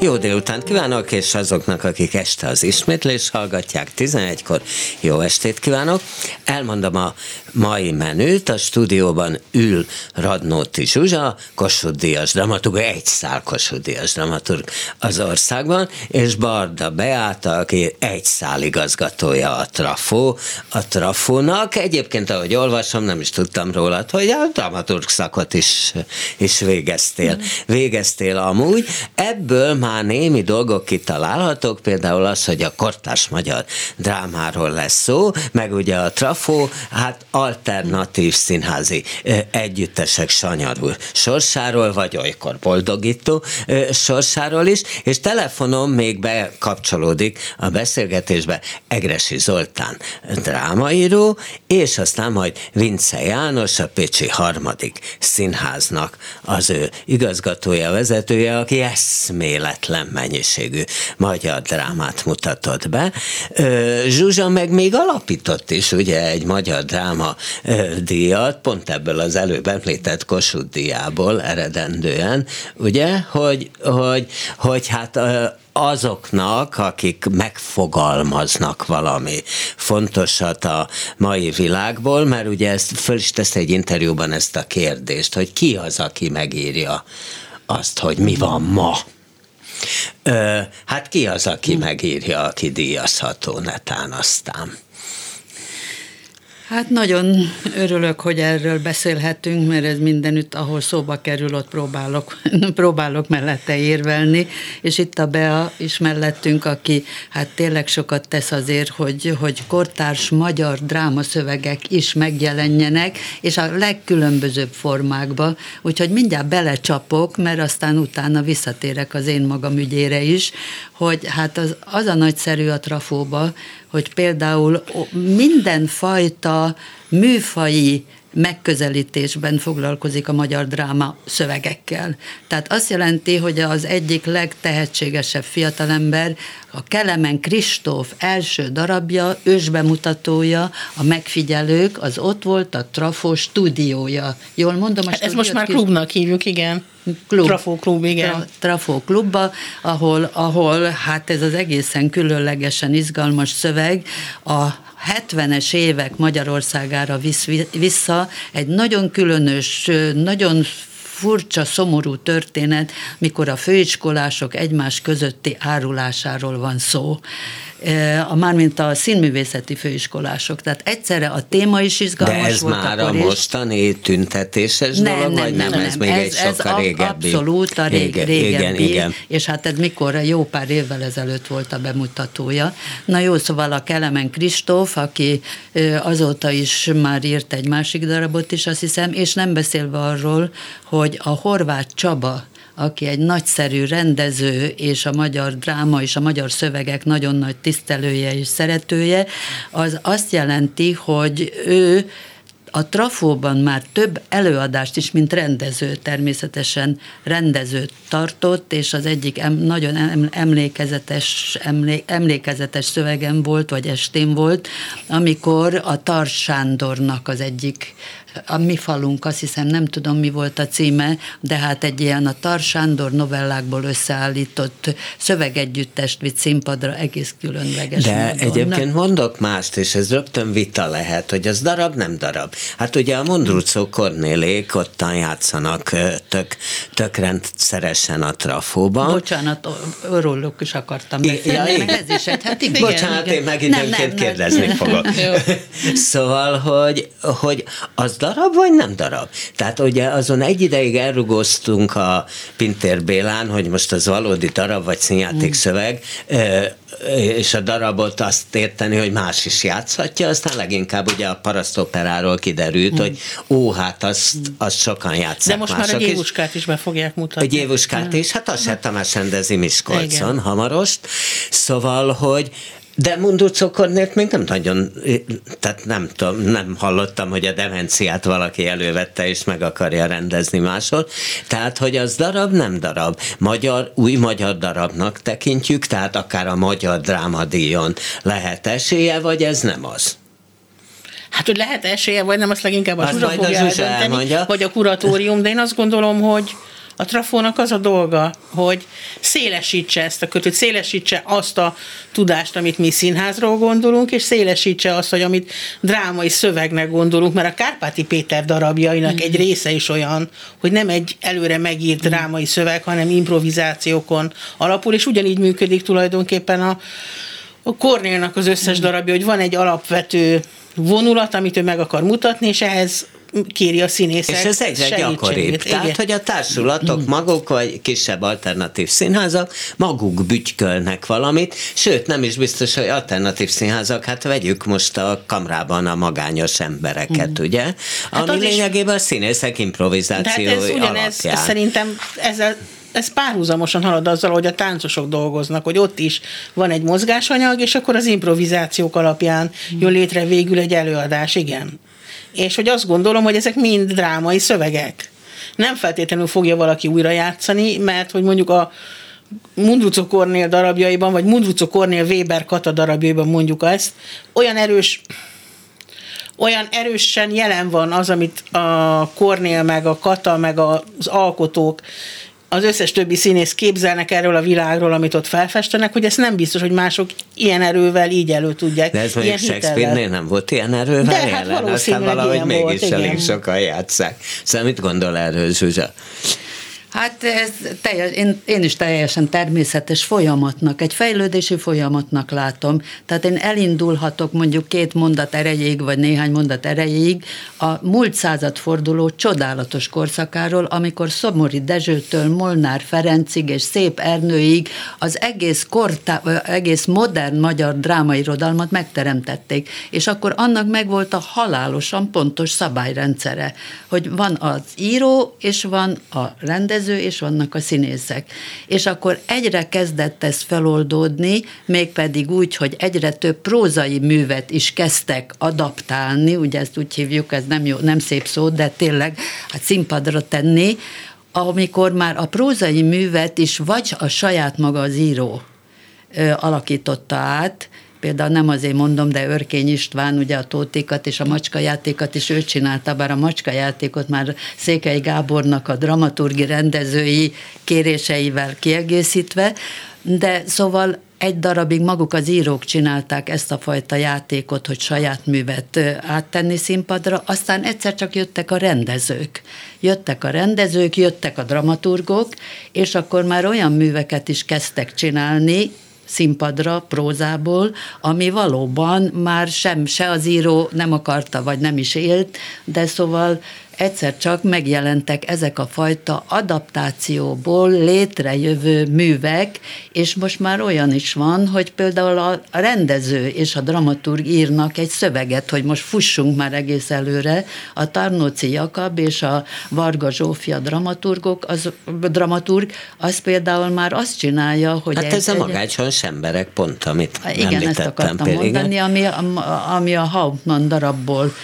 Jó délután kívánok, és azoknak, akik este az ismétlés hallgatják 11-kor, jó estét kívánok. Elmondom a mai menüt, a stúdióban ül Radnóti Zsuzsa, Kossuth Díjas dramaturg, egy szál Kossuth Díjas dramaturg az országban, és Barda Beáta, aki egy szál igazgatója a Trafó, a Trafónak. Egyébként, ahogy olvasom, nem is tudtam róla, hogy a dramaturg szakot is, is végeztél. Végeztél amúgy. Ebből már némi dolgok kitalálhatók, például az, hogy a kortárs magyar drámáról lesz szó, meg ugye a Trafó, hát alternatív színházi együttesek sanyarú sorsáról, vagy olykor boldogító sorsáról is, és telefonon még bekapcsolódik a beszélgetésbe Egresi Zoltán drámaíró, és aztán majd Vince János, a Pécsi harmadik színháznak az ő igazgatója, vezetője, aki eszméletlen mennyiségű magyar drámát mutatott be. Zsuzsa meg még alapított is ugye egy magyar dráma díjat, pont ebből az előbb említett Kossuth díjából eredendően, ugye, hogy, hogy, hogy hát azoknak, akik megfogalmaznak valami fontosat a mai világból, mert ugye ezt föl is tesz egy interjúban ezt a kérdést, hogy ki az, aki megírja azt, hogy mi van ma. Ö, hát ki az, aki megírja, aki díjazható netán aztán? Hát nagyon örülök, hogy erről beszélhetünk, mert ez mindenütt, ahol szóba kerül, ott próbálok, próbálok mellette érvelni, és itt a Bea is mellettünk, aki hát tényleg sokat tesz azért, hogy, hogy kortárs magyar drámaszövegek is megjelenjenek, és a legkülönbözőbb formákba, úgyhogy mindjárt belecsapok, mert aztán utána visszatérek az én magam ügyére is, hogy hát az, az a nagyszerű a trafóba, hogy például mindenfajta műfai megközelítésben foglalkozik a magyar dráma szövegekkel. Tehát azt jelenti, hogy az egyik legtehetségesebb fiatalember, a Kelemen Kristóf első darabja, ősbemutatója, a megfigyelők, az ott volt a Trafó stúdiója. Jól mondom? A hát ez most már klubnak hívjuk, igen. Klub, Trafó klub, igen. Tra, Trafó klubba, ahol, ahol hát ez az egészen különlegesen izgalmas szöveg a 70-es évek Magyarországára visz vissza egy nagyon különös, nagyon furcsa, szomorú történet, mikor a főiskolások egymás közötti árulásáról van szó a, mármint a színművészeti főiskolások. Tehát egyszerre a téma is izgalmas De ez volt már a mostani tüntetéses nem, dolog, nem, vagy nem, nem, nem, ez még ez, egy sokkal ez régebbi? abszolút a rég, igen, régebbi, igen, igen. és hát ez mikor jó pár évvel ezelőtt volt a bemutatója. Na jó, szóval a Kelemen Kristóf, aki azóta is már írt egy másik darabot is, azt hiszem, és nem beszélve arról, hogy a Horváth Csaba aki egy nagyszerű rendező, és a magyar dráma és a magyar szövegek nagyon nagy tisztelője és szeretője, az azt jelenti, hogy ő a Trafóban már több előadást is, mint rendező természetesen rendezőt tartott, és az egyik em, nagyon emlékezetes, emlé, emlékezetes szövegem volt, vagy estén volt, amikor a Tars Sándornak az egyik a mi falunk, azt hiszem nem tudom mi volt a címe, de hát egy ilyen a Tar Sándor novellákból összeállított szövegegyüttest vitt színpadra egész különleges De módon. egyébként mondok mást, és ez rögtön vita lehet, hogy az darab nem darab. Hát ugye a Mondrucó Kornélék ottan játszanak tök, tök rendszeresen a trafóban. Bocsánat, róluk is akartam beszélni, ja, ez is egy, hát igen, Bocsánat, igen. én meg időnként kérdezni nem. fogok. szóval, hogy, hogy az darab, vagy nem darab? Tehát ugye azon egy ideig elrugoztunk a Pintér Bélán, hogy most az valódi darab, vagy színjáték mm. szöveg, és a darabot azt érteni, hogy más is játszhatja, aztán leginkább ugye a parasztoperáról kiderült, mm. hogy ó, hát azt, azt sokan játszák De most mások már a Gyévuskát is be fogják mutatni. A Gyévuskát mm. is, hát azt se Tamás rendezi Miskolcon hamarost. Szóval, hogy de munducokornét még nem nagyon, tehát nem tudom, nem hallottam, hogy a demenciát valaki elővette és meg akarja rendezni máshol. Tehát, hogy az darab nem darab. Magyar, új magyar darabnak tekintjük, tehát akár a magyar drámadíjon lehet esélye, vagy ez nem az? Hát, hogy lehet esélye, vagy nem, azt leginkább a Zsuzsa fogja eldönteni, vagy a kuratórium, de én azt gondolom, hogy a trafónak az a dolga, hogy szélesítse ezt a kötőt, szélesítse azt a tudást, amit mi színházról gondolunk, és szélesítse azt, hogy amit drámai szövegnek gondolunk, mert a Kárpáti Péter darabjainak mm. egy része is olyan, hogy nem egy előre megírt mm. drámai szöveg, hanem improvizációkon alapul, és ugyanígy működik tulajdonképpen a, a Kornélnak az összes mm. darabja, hogy van egy alapvető vonulat, amit ő meg akar mutatni, és ehhez kéri a színészek És ez egyre gyakoribb. Tehát, Igen. hogy a társulatok maguk, vagy kisebb alternatív színházak maguk bütykölnek valamit, sőt, nem is biztos, hogy alternatív színházak, hát vegyük most a kamrában a magányos embereket, mm. ugye? Hát Ami lényegében is... a színészek improvizációi hát ez ugyanez, alapján. szerintem ezzel ez párhuzamosan halad azzal, hogy a táncosok dolgoznak, hogy ott is van egy mozgásanyag, és akkor az improvizációk alapján jön létre végül egy előadás, igen és hogy azt gondolom, hogy ezek mind drámai szövegek. Nem feltétlenül fogja valaki újra játszani, mert hogy mondjuk a Mundruco Kornél darabjaiban, vagy Mundruco Kornél Weber Kata darabjaiban mondjuk ezt, olyan erős olyan erősen jelen van az, amit a Kornél, meg a Kata, meg az alkotók az összes többi színész képzelnek erről a világról, amit ott felfestenek, hogy ez nem biztos, hogy mások ilyen erővel így elő tudják. De ez mondjuk Shakespeare-nél nem volt ilyen erővel De hát jelen, aztán valahogy mégis volt, elég sokan játszák. Szóval mit gondol erről, Zsuzsa? Hát ez teljes, én, én is teljesen természetes folyamatnak, egy fejlődési folyamatnak látom. Tehát én elindulhatok mondjuk két mondat erejéig, vagy néhány mondat erejéig a múlt századforduló csodálatos korszakáról, amikor Szomori Dezsőtől Molnár Ferencig és Szép Ernőig az egész, kortá, egész modern magyar drámairodalmat megteremtették. És akkor annak megvolt a halálosan pontos szabályrendszere, hogy van az író, és van a rendező, rendező, és vannak a színészek. És akkor egyre kezdett ez feloldódni, mégpedig úgy, hogy egyre több prózai művet is kezdtek adaptálni, ugye ezt úgy hívjuk, ez nem, jó, nem szép szó, de tényleg hát színpadra tenni, amikor már a prózai művet is vagy a saját maga az író alakította át, Például nem azért mondom, de Örkény István ugye a tótékat és a macskajátékat is ő csinálta, bár a macskajátékot már Székely Gábornak a dramaturgi rendezői kéréseivel kiegészítve, de szóval egy darabig maguk az írók csinálták ezt a fajta játékot, hogy saját művet áttenni színpadra, aztán egyszer csak jöttek a rendezők. Jöttek a rendezők, jöttek a dramaturgok, és akkor már olyan műveket is kezdtek csinálni, színpadra, prózából, ami valóban már sem se az író nem akarta, vagy nem is élt, de szóval egyszer csak megjelentek ezek a fajta adaptációból létrejövő művek, és most már olyan is van, hogy például a rendező és a dramaturg írnak egy szöveget, hogy most fussunk már egész előre, a Tarnóci Jakab és a Varga Zsófia dramaturgok, az, dramaturg, az például már azt csinálja, hogy... Hát ez egy, a magácsos emberek pont, amit Igen, ezt akartam például, mondani, ami, ami a Hauptmann darabból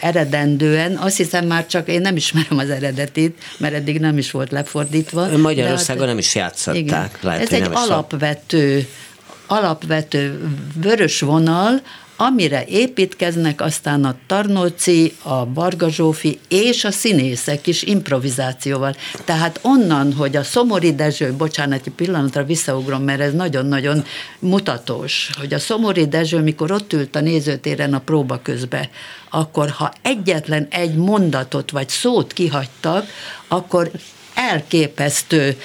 eredendően, azt hiszem már csak én nem ismerem az eredetit, mert eddig nem is volt lefordítva. Magyarországon hát, nem is játszották. Igen. Lehet, Ez egy alapvető, alapvető vörös vonal, amire építkeznek aztán a Tarnóci, a Varga Zsófi és a színészek is improvizációval. Tehát onnan, hogy a Szomori Dezső, bocsánat, egy pillanatra visszaugrom, mert ez nagyon-nagyon mutatós, hogy a Szomori Dezső, mikor ott ült a nézőtéren a próba közbe, akkor ha egyetlen egy mondatot vagy szót kihagytak, akkor elképesztő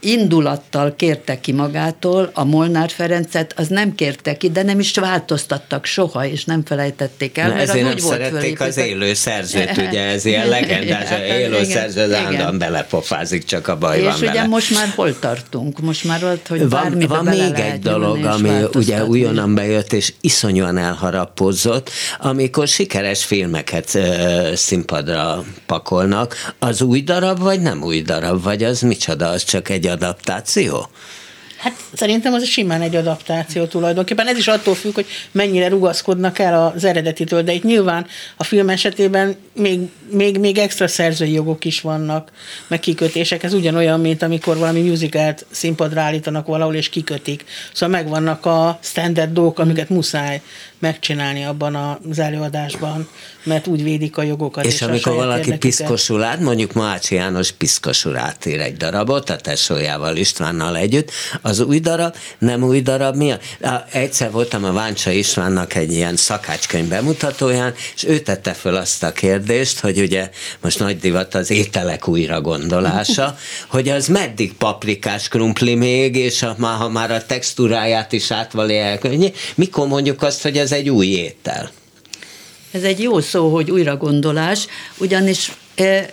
indulattal kérte ki magától, a Molnár Ferencet, az nem kérte ki, de nem is változtattak soha, és nem felejtették el. Na, ezért nem volt szerették az élő szerzőt, ugye ez ilyen legendás, hát, élő szerző az állandóan belepofázik, csak a baj és van És ugye most már hol tartunk? Most már ott, hogy van, van még egy dolog, ami ugye újonnan bejött, és iszonyúan elharapozott, amikor sikeres filmeket uh, színpadra pakolnak, az új darab, vagy nem új darab, vagy az micsoda, az csak egy adaptáció? Hát szerintem az simán egy adaptáció tulajdonképpen. Ez is attól függ, hogy mennyire rugaszkodnak el az eredetitől, de itt nyilván a film esetében még, még, még extra szerzői jogok is vannak, meg kikötések. Ez ugyanolyan, mint amikor valami musicalt színpadra állítanak valahol, és kikötik. Szóval megvannak a standard dolgok, amiket muszáj megcsinálni abban az előadásban, mert úgy védik a jogokat. És, és amikor valaki piszkosul át, mondjuk Mácsi János piszkosul átír egy darabot, a tesójával Istvánnal együtt, az új darab, nem új darab, mi? Egyszer voltam a Váncsa Istvánnak egy ilyen szakácskönyv bemutatóján, és ő tette föl azt a kérdést, hogy ugye most nagy divat az ételek újra gondolása, hogy az meddig paprikás krumpli még, és a, ha már a textúráját is átvalják, mikor mondjuk azt, hogy ez egy új étel? Ez egy jó szó, hogy újragondolás, ugyanis e,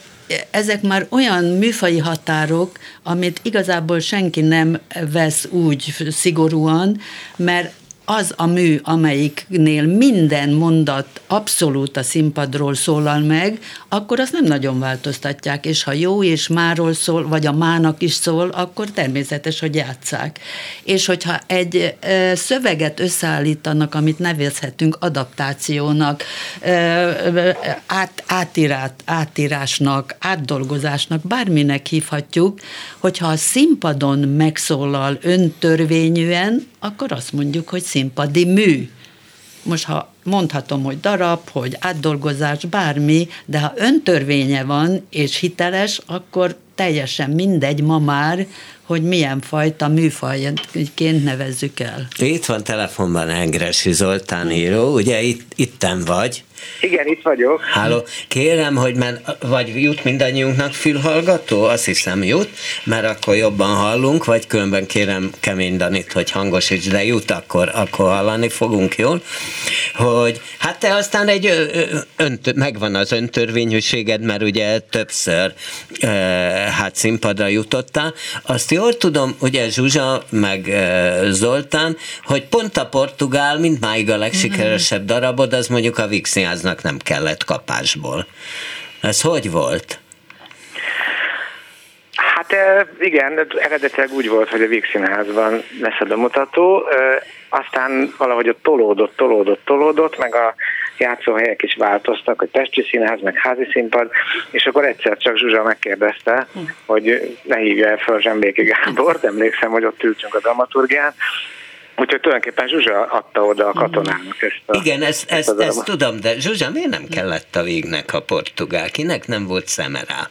ezek már olyan műfai határok, amit igazából senki nem vesz úgy szigorúan, mert az a mű, amelyiknél minden mondat abszolút a színpadról szólal meg, akkor azt nem nagyon változtatják, és ha jó és máról szól, vagy a mának is szól, akkor természetes, hogy játszák. És hogyha egy e, szöveget összeállítanak, amit nevezhetünk adaptációnak, e, át, átírát, átírásnak, átdolgozásnak, bárminek hívhatjuk, hogyha a színpadon megszólal öntörvényűen, akkor azt mondjuk, hogy színpadi mű. Most ha mondhatom, hogy darab, hogy átdolgozás, bármi, de ha öntörvénye van és hiteles, akkor teljesen mindegy ma már, hogy milyen fajta műfajként nevezzük el. Itt van telefonban Engresi Zoltán író, ugye itt, itten vagy. Igen, itt vagyok. Háló, kérem, hogy men, vagy jut mindannyiunknak fülhallgató? Azt hiszem jut, mert akkor jobban hallunk, vagy különben kérem kemény Danit, hogy hangosíts, de jut, akkor, akkor hallani fogunk, jól? Hogy hát te aztán egy önt, megvan az öntörvényűséged, mert ugye többször hát színpadra jutottál. Azt jól tudom, ugye Zsuzsa meg Zoltán, hogy pont a portugál mindmáig a legsikeresebb darabod, az mondjuk a Vixi színháznak nem kellett kapásból. Ez hogy volt? Hát igen, eredetileg úgy volt, hogy a Víg Színházban lesz a bemutató, aztán valahogy ott tolódott, tolódott, tolódott, meg a játszóhelyek is változtak, hogy testi színház, meg házi színpad, és akkor egyszer csak Zsuzsa megkérdezte, hogy ne hívja el föl Zsembéki Gábort, emlékszem, hogy ott ültünk a dramaturgián, Úgyhogy tulajdonképpen Zsuzsa adta oda a katonának ezt a Igen, ezt, ezt, ezt, ezt tudom, de Zsuzsa miért nem kellett a végnek a portugál? Kinek nem volt szeme rá?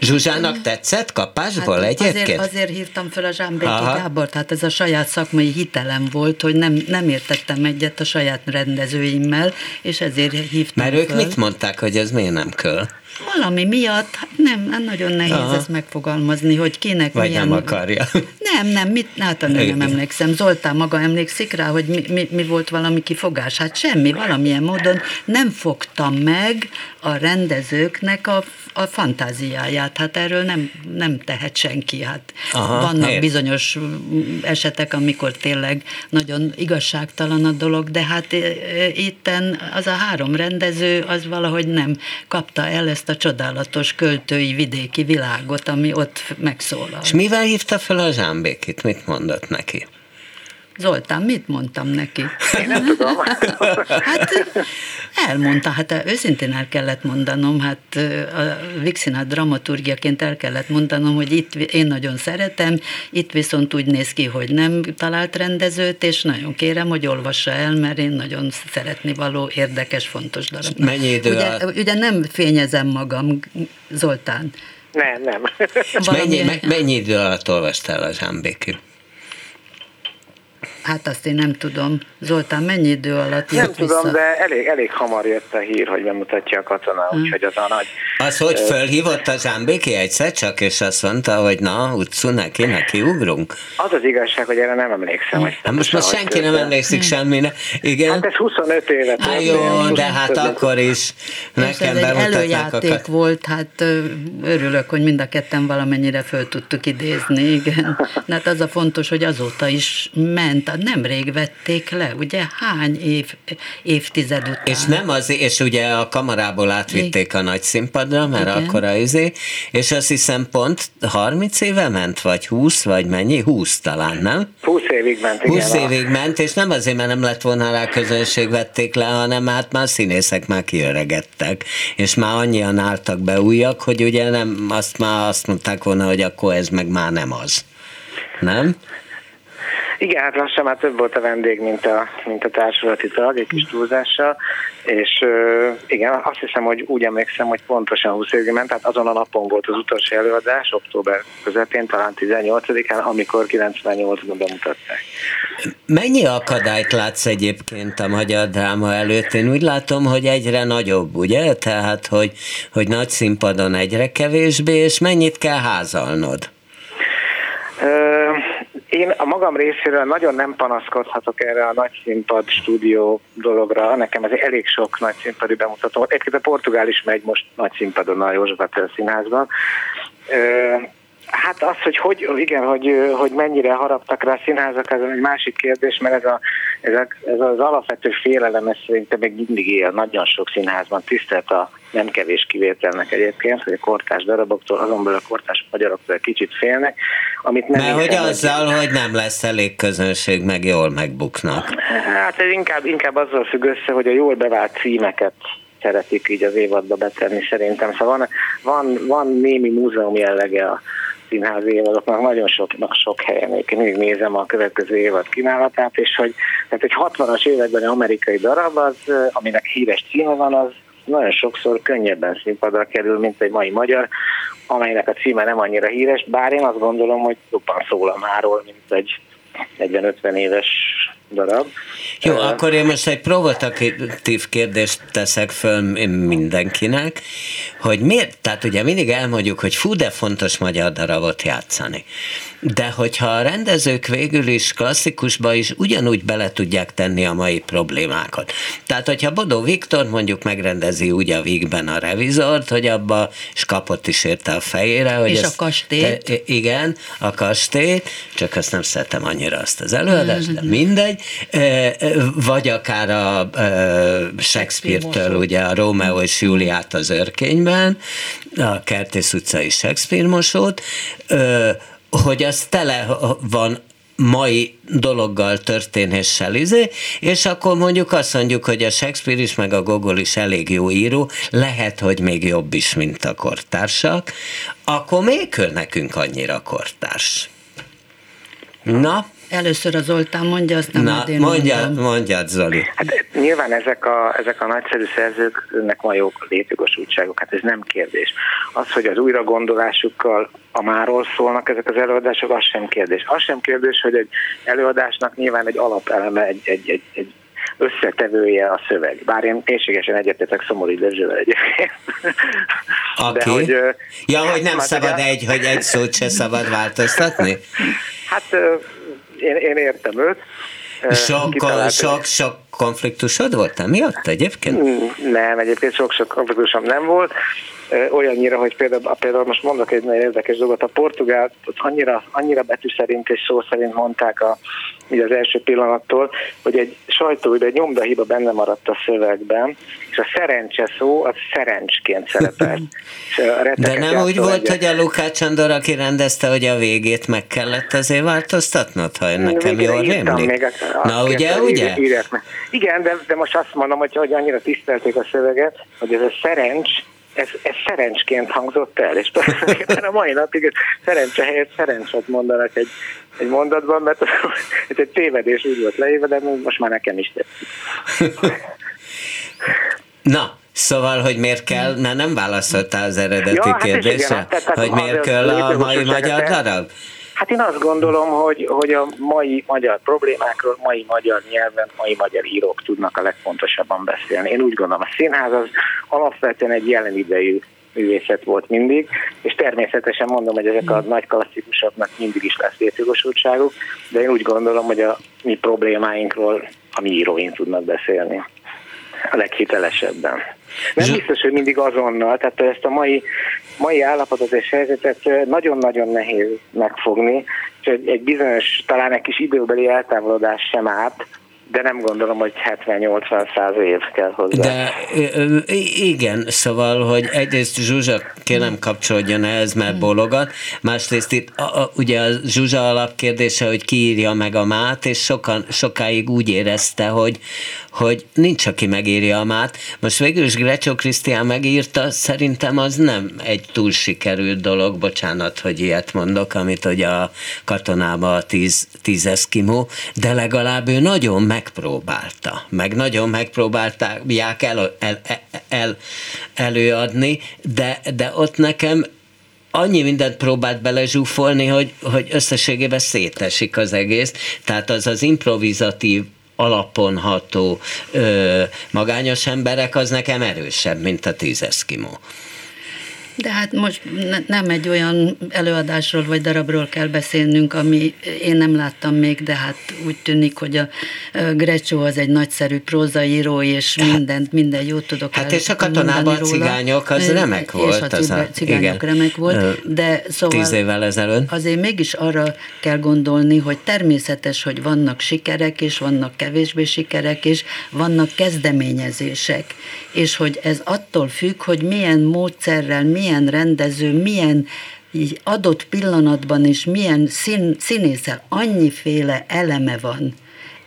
Zsuzsának tetszett kapásból hát egyébként? Azért, azért hívtam fel a Zsámbéki Aha. Gábor, tehát ez a saját szakmai hitelem volt, hogy nem, nem értettem egyet a saját rendezőimmel, és ezért hívtam Mert föl. ők mit mondták, hogy ez miért nem köl? Valami miatt, hát nem, nem nagyon nehéz Aha. ezt megfogalmazni, hogy kinek Vagy milyen... nem akarja. Nem, nem, mit, hát nem, nem emlékszem. Zoltán maga emlékszik rá, hogy mi, mi, mi volt valami kifogás? Hát semmi, valamilyen módon nem fogtam meg a rendezőknek a, a fantáziáját. Hát erről nem, nem tehet senki. Hát Aha, vannak ér. bizonyos esetek, amikor tényleg nagyon igazságtalan a dolog, de hát e, e, itten az a három rendező az valahogy nem kapta el ezt a csodálatos költői vidéki világot, ami ott megszólal. És mivel hívta fel a Zsámbékit? Mit mondott neki? Zoltán, mit mondtam neki? Én nem tudom. hát elmondta, hát őszintén el kellett mondanom, hát a Vixinát dramaturgiaként el kellett mondanom, hogy itt én nagyon szeretem, itt viszont úgy néz ki, hogy nem talált rendezőt, és nagyon kérem, hogy olvassa el, mert én nagyon szeretni való, érdekes, fontos darab. Mennyi idő ugye, ugye nem fényezem magam, Zoltán. Nem, nem. mennyi, mennyi idő alatt olvastál a Zsámbéki? Hát azt én nem tudom. Zoltán, mennyi idő alatt Nem tudom, vissza? de elég, elég hamar jött a hír, hogy bemutatja a katona, hmm. úgyhogy az a nagy... Az, hogy fölhívott a Zsámbéki egyszer csak, és azt mondta, hogy na, utcu, neki, neki ugrunk? Az az igazság, hogy erre nem emlékszem. Hogy hát most már senki nem emlékszik semmire. Igen? Hát ez 25 éve. Hát jó, de hát akkor is nekem ez egy előjáték a... volt, hát örülök, hogy mind a ketten valamennyire föl tudtuk idézni, igen. Hát az a fontos, hogy azóta is ment, nemrég vették le, ugye hány év, évtized után. És nem az, és ugye a kamarából átvitték a nagy színpadra, mert Igen. akkor a izé, és azt hiszem pont 30 éve ment, vagy 20, vagy mennyi? 20 talán, nem? 20 évig ment, igen. 20 évig ment, és nem azért, mert nem lett volna rá közönség vették le, hanem hát már színészek már kiöregettek, és már annyian álltak be újak, hogy ugye nem, azt már azt mondták volna, hogy akkor ez meg már nem az. Nem? Igen, hát lassan már több volt a vendég, mint a, mint a társulati tag, egy kis túlzással, és igen, azt hiszem, hogy úgy emlékszem, hogy pontosan 20 évig ment, tehát azon a napon volt az utolsó előadás, október közepén, talán 18-án, amikor 98-ban bemutatták. Mennyi akadályt látsz egyébként a magyar dráma előtt? Én úgy látom, hogy egyre nagyobb, ugye? Tehát, hogy, hogy nagy színpadon egyre kevésbé, és mennyit kell házalnod? Én a magam részéről nagyon nem panaszkodhatok erre a nagy színpad stúdió dologra. Nekem ez elég sok nagy színpadi bemutató. Egyébként a Portugál is megy most nagy színpadon a József színházban. Hát az, hogy, hogy igen, hogy, hogy mennyire haraptak rá a színházak, ez egy másik kérdés, mert ez, a, ez, a, ez az alapvető félelem, ez szerintem még mindig él nagyon sok színházban, tisztelt a nem kevés kivételnek egyébként, hogy a kortás daraboktól, azon belül a kortás magyaroktól kicsit félnek, amit nem Mert hogy azzal, hogy... hogy nem lesz elég közönség, meg jól megbuknak. Hát ez inkább, inkább azzal függ össze, hogy a jól bevált címeket szeretik így az évadba betenni szerintem. Szóval van, van, van némi múzeum jellege a színházi évadoknak nagyon sok, sok helyen. Mindig nézem a következő évad kínálatát, és hogy, tehát egy 60-as években amerikai darab, az, aminek híres címe van, az nagyon sokszor könnyebben színpadra kerül, mint egy mai magyar, amelynek a címe nem annyira híres, bár én azt gondolom, hogy jobban szól a máról, mint egy 40-50 éves darab. Jó, uh, akkor én most egy provokatív kérdést teszek föl mindenkinek, hogy miért, tehát ugye mindig elmondjuk, hogy fú, de fontos magyar darabot játszani. De hogyha a rendezők végül is klasszikusba is ugyanúgy bele tudják tenni a mai problémákat. Tehát, hogyha Bodó Viktor mondjuk megrendezi úgy a vígben a revizort, hogy abba, és kapott is érte a fejére, hogy és a kastélyt. Te, igen, a kastélyt, csak azt nem szeretem annyira azt az előadást, de mindegy, vagy akár a Shakespeare-től, ugye a Rómeó és Júliát az örkényben, a Kertész utcai Shakespeare mosót, hogy az tele van mai dologgal, történéssel, izé, és akkor mondjuk azt mondjuk, hogy a Shakespeare is, meg a Gogol is elég jó író, lehet, hogy még jobb is, mint a kortársak, akkor még nekünk annyira kortárs. Na, Először az Zoltán mondja, aztán Na, én mondja, mondja, Zoli. Hát nyilván ezek a, ezek a nagyszerű szerzőknek van jó létjogosultságok, hát ez nem kérdés. Az, hogy az újragondolásukkal a máról szólnak ezek az előadások, az sem kérdés. Az sem kérdés, hogy egy előadásnak nyilván egy alapeleme, egy, egy, egy, egy összetevője a szöveg. Bár én mélységesen egyetetek Szomori Dezsővel egyébként. Aki? De, hogy, ja, hogy nem szabad egy, hogy egy szót se szabad változtatni? Hát én, én értem őt. Sok, sok, sok konfliktusod volt miatt egyébként? Hmm, nem, egyébként sok-sok konfliktusom nem volt. Olyannyira, hogy például, például most mondok egy nagyon érdekes dolgot, a portugál annyira, annyira betű szerint és szó szerint mondták a, így az első pillanattól, hogy egy sajtóidő, egy nyomdahiba benne maradt a szövegben, és a szerencse szó az szerencsként szerepelt. De nem úgy volt, egyet. hogy a Lukács Andor, aki rendezte, hogy a végét meg kellett azért változtatnod, ha nekem jól rémlik? Na ugye, ugye? Igen, de, de most azt mondom, hogy, hogy annyira tisztelték a szöveget, hogy ez a szerencs, ez, ez szerencsként hangzott el, és tulajdonképpen a mai napig szerencse helyett szerencsot mondanak egy, egy mondatban, mert ez egy tévedés úgy volt leírva, de most már nekem is tetszik. Na, Szóval, hogy miért kell, na nem válaszoltál az eredeti ja, hát kérdésre, hát igen, hogy miért kell a mai magyar darab? Hát én azt gondolom, hogy, hogy a mai magyar problémákról, mai magyar nyelven, mai magyar írók tudnak a legfontosabban beszélni. Én úgy gondolom, a színház az alapvetően egy jelen idejű művészet volt mindig, és természetesen mondom, hogy ezek a nagy klasszikusoknak mindig is lesz létjogosultságuk, de én úgy gondolom, hogy a mi problémáinkról a mi íróink tudnak beszélni a leghitelesebben. Nem biztos, hogy mindig azonnal, tehát ezt a mai, mai állapotot és helyzetet nagyon-nagyon nehéz megfogni, és egy, egy bizonyos, talán egy kis időbeli eltávolodás sem árt, de nem gondolom, hogy 70-80 száz év kell hozzá. De igen, szóval, hogy egyrészt Zsuzsa kérem kapcsolódjon ehhez, mert bologat, másrészt itt a, a, ugye a Zsuzsa alapkérdése, hogy ki írja meg a mát, és sokan, sokáig úgy érezte, hogy, hogy nincs, aki megírja a mát. Most végül is Grecsó Krisztián megírta, szerintem az nem egy túl sikerült dolog, bocsánat, hogy ilyet mondok, amit hogy a katonába a tíz, tíz eszkimó, de legalább ő nagyon megpróbálta, meg nagyon megpróbálták el, el, el, előadni, de, de ott nekem annyi mindent próbált belezsúfolni, hogy, hogy összességében szétesik az egész. Tehát az az improvizatív alapon ható ö, magányos emberek, az nekem erősebb, mint a tíz eszkimó. De hát most ne, nem egy olyan előadásról vagy darabról kell beszélnünk, ami én nem láttam még, de hát úgy tűnik, hogy a Grecsó az egy nagyszerű prózaíró, és hát, mindent, minden jót tudok Hát és a katonában a cigányok, az remek volt. És a az cigányok igen. remek volt, de szóval Tíz évvel ezelőtt. Azért mégis arra kell gondolni, hogy természetes, hogy vannak sikerek, és vannak kevésbé sikerek, és vannak kezdeményezések, és hogy ez attól függ, hogy milyen módszerrel, milyen milyen rendező, milyen adott pillanatban is milyen szín, színészel, annyiféle eleme van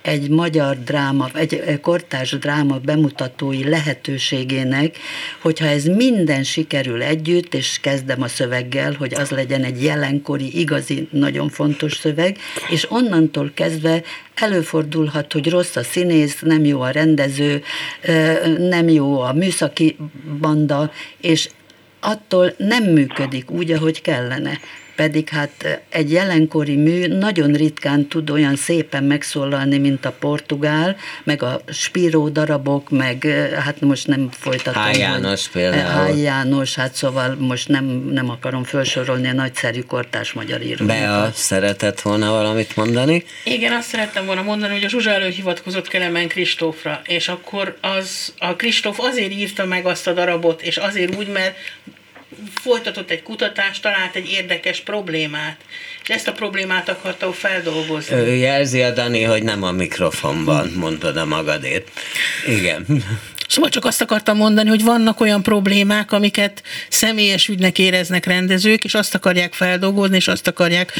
egy magyar dráma, egy kortárs dráma bemutatói lehetőségének, hogyha ez minden sikerül együtt, és kezdem a szöveggel, hogy az legyen egy jelenkori, igazi, nagyon fontos szöveg, és onnantól kezdve előfordulhat, hogy rossz a színész, nem jó a rendező, nem jó a műszaki banda, és attól nem működik úgy, ahogy kellene pedig hát egy jelenkori mű nagyon ritkán tud olyan szépen megszólalni, mint a portugál, meg a Spiró darabok, meg hát most nem folytatom. Hály János például. Hály János, hát szóval most nem, nem akarom felsorolni a nagyszerű kortás magyar írót. Bea szeretett volna valamit mondani? Igen, azt szerettem volna mondani, hogy a Zsuzsa előhivatkozott Kelemen Kristófra, és akkor az, a Kristóf azért írta meg azt a darabot, és azért úgy, mert folytatott egy kutatást, talált egy érdekes problémát, és ezt a problémát akarta feldolgozni. Ő jelzi a Dani, hogy nem a mikrofonban mondod a magadét. Igen. Szóval csak azt akartam mondani, hogy vannak olyan problémák, amiket személyes ügynek éreznek rendezők, és azt akarják feldolgozni, és azt akarják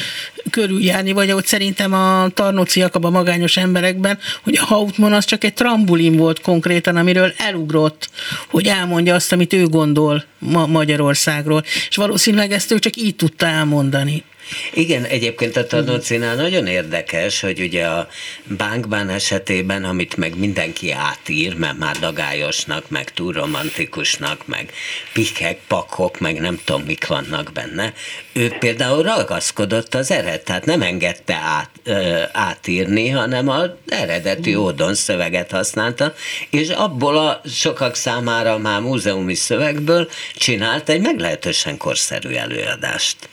körüljárni, vagy ahogy szerintem a Tarnóci Jakab a magányos emberekben, hogy a Hautman az csak egy trambulin volt konkrétan, amiről elugrott, hogy elmondja azt, amit ő gondol ma Magyarországról. És valószínűleg ezt ő csak így tudta elmondani. Igen, egyébként a tanulcinál nagyon érdekes, hogy ugye a bankban esetében, amit meg mindenki átír, mert már dagályosnak, meg túl romantikusnak, meg pikek, pakok, meg nem tudom, mik vannak benne, ő például ragaszkodott az eredet, tehát nem engedte át, ö, átírni, hanem az eredeti ódon szöveget használta, és abból a sokak számára már múzeumi szövegből csinált egy meglehetősen korszerű előadást.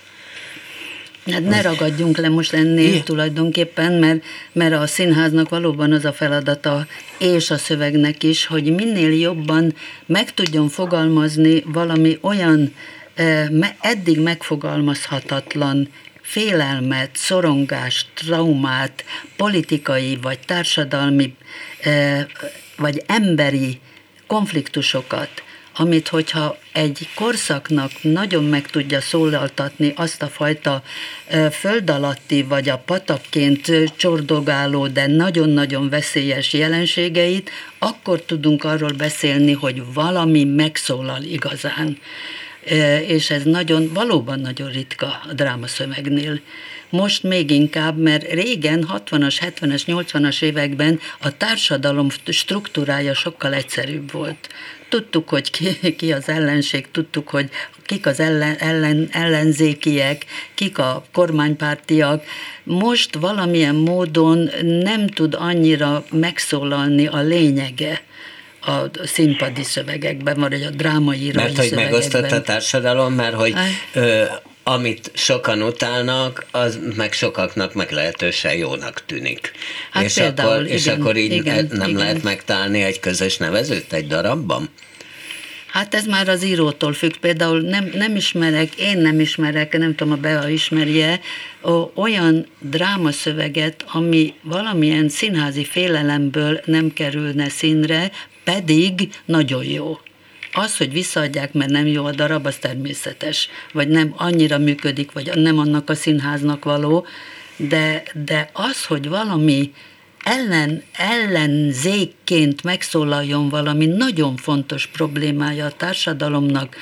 Hát ne ragadjunk le most ennél Igen. tulajdonképpen, mert, mert a színháznak valóban az a feladata, és a szövegnek is, hogy minél jobban meg tudjon fogalmazni valami olyan eddig megfogalmazhatatlan félelmet, szorongást, traumát, politikai vagy társadalmi vagy emberi konfliktusokat, amit hogyha egy korszaknak nagyon meg tudja szólaltatni azt a fajta föld alatti vagy a patakként csordogáló, de nagyon-nagyon veszélyes jelenségeit, akkor tudunk arról beszélni, hogy valami megszólal igazán. És ez nagyon, valóban nagyon ritka a drámaszövegnél most még inkább, mert régen, 60-as, 70-es, 80-as években a társadalom struktúrája sokkal egyszerűbb volt tudtuk, hogy ki, ki az ellenség, tudtuk, hogy kik az ellen, ellen, ellenzékiek, kik a kormánypártiak. Most valamilyen módon nem tud annyira megszólalni a lényege a színpadi szövegekben, vagy a drámaírói Mert hogy megosztott a társadalom, mert hogy ö, amit sokan utálnak, az meg sokaknak meglehetősen jónak tűnik. Hát és, például, akkor, és igen, akkor így igen, nem igen. lehet megtalálni egy közös nevezőt egy darabban? Hát ez már az írótól függ. Például nem, nem ismerek, én nem ismerek, nem tudom, a Bea ismerje, olyan drámaszöveget, ami valamilyen színházi félelemből nem kerülne színre, pedig nagyon jó. Az, hogy visszaadják, mert nem jó a darab, az természetes, vagy nem annyira működik, vagy nem annak a színháznak való, de, de az, hogy valami ellen, ellenzékként megszólaljon valami nagyon fontos problémája a társadalomnak,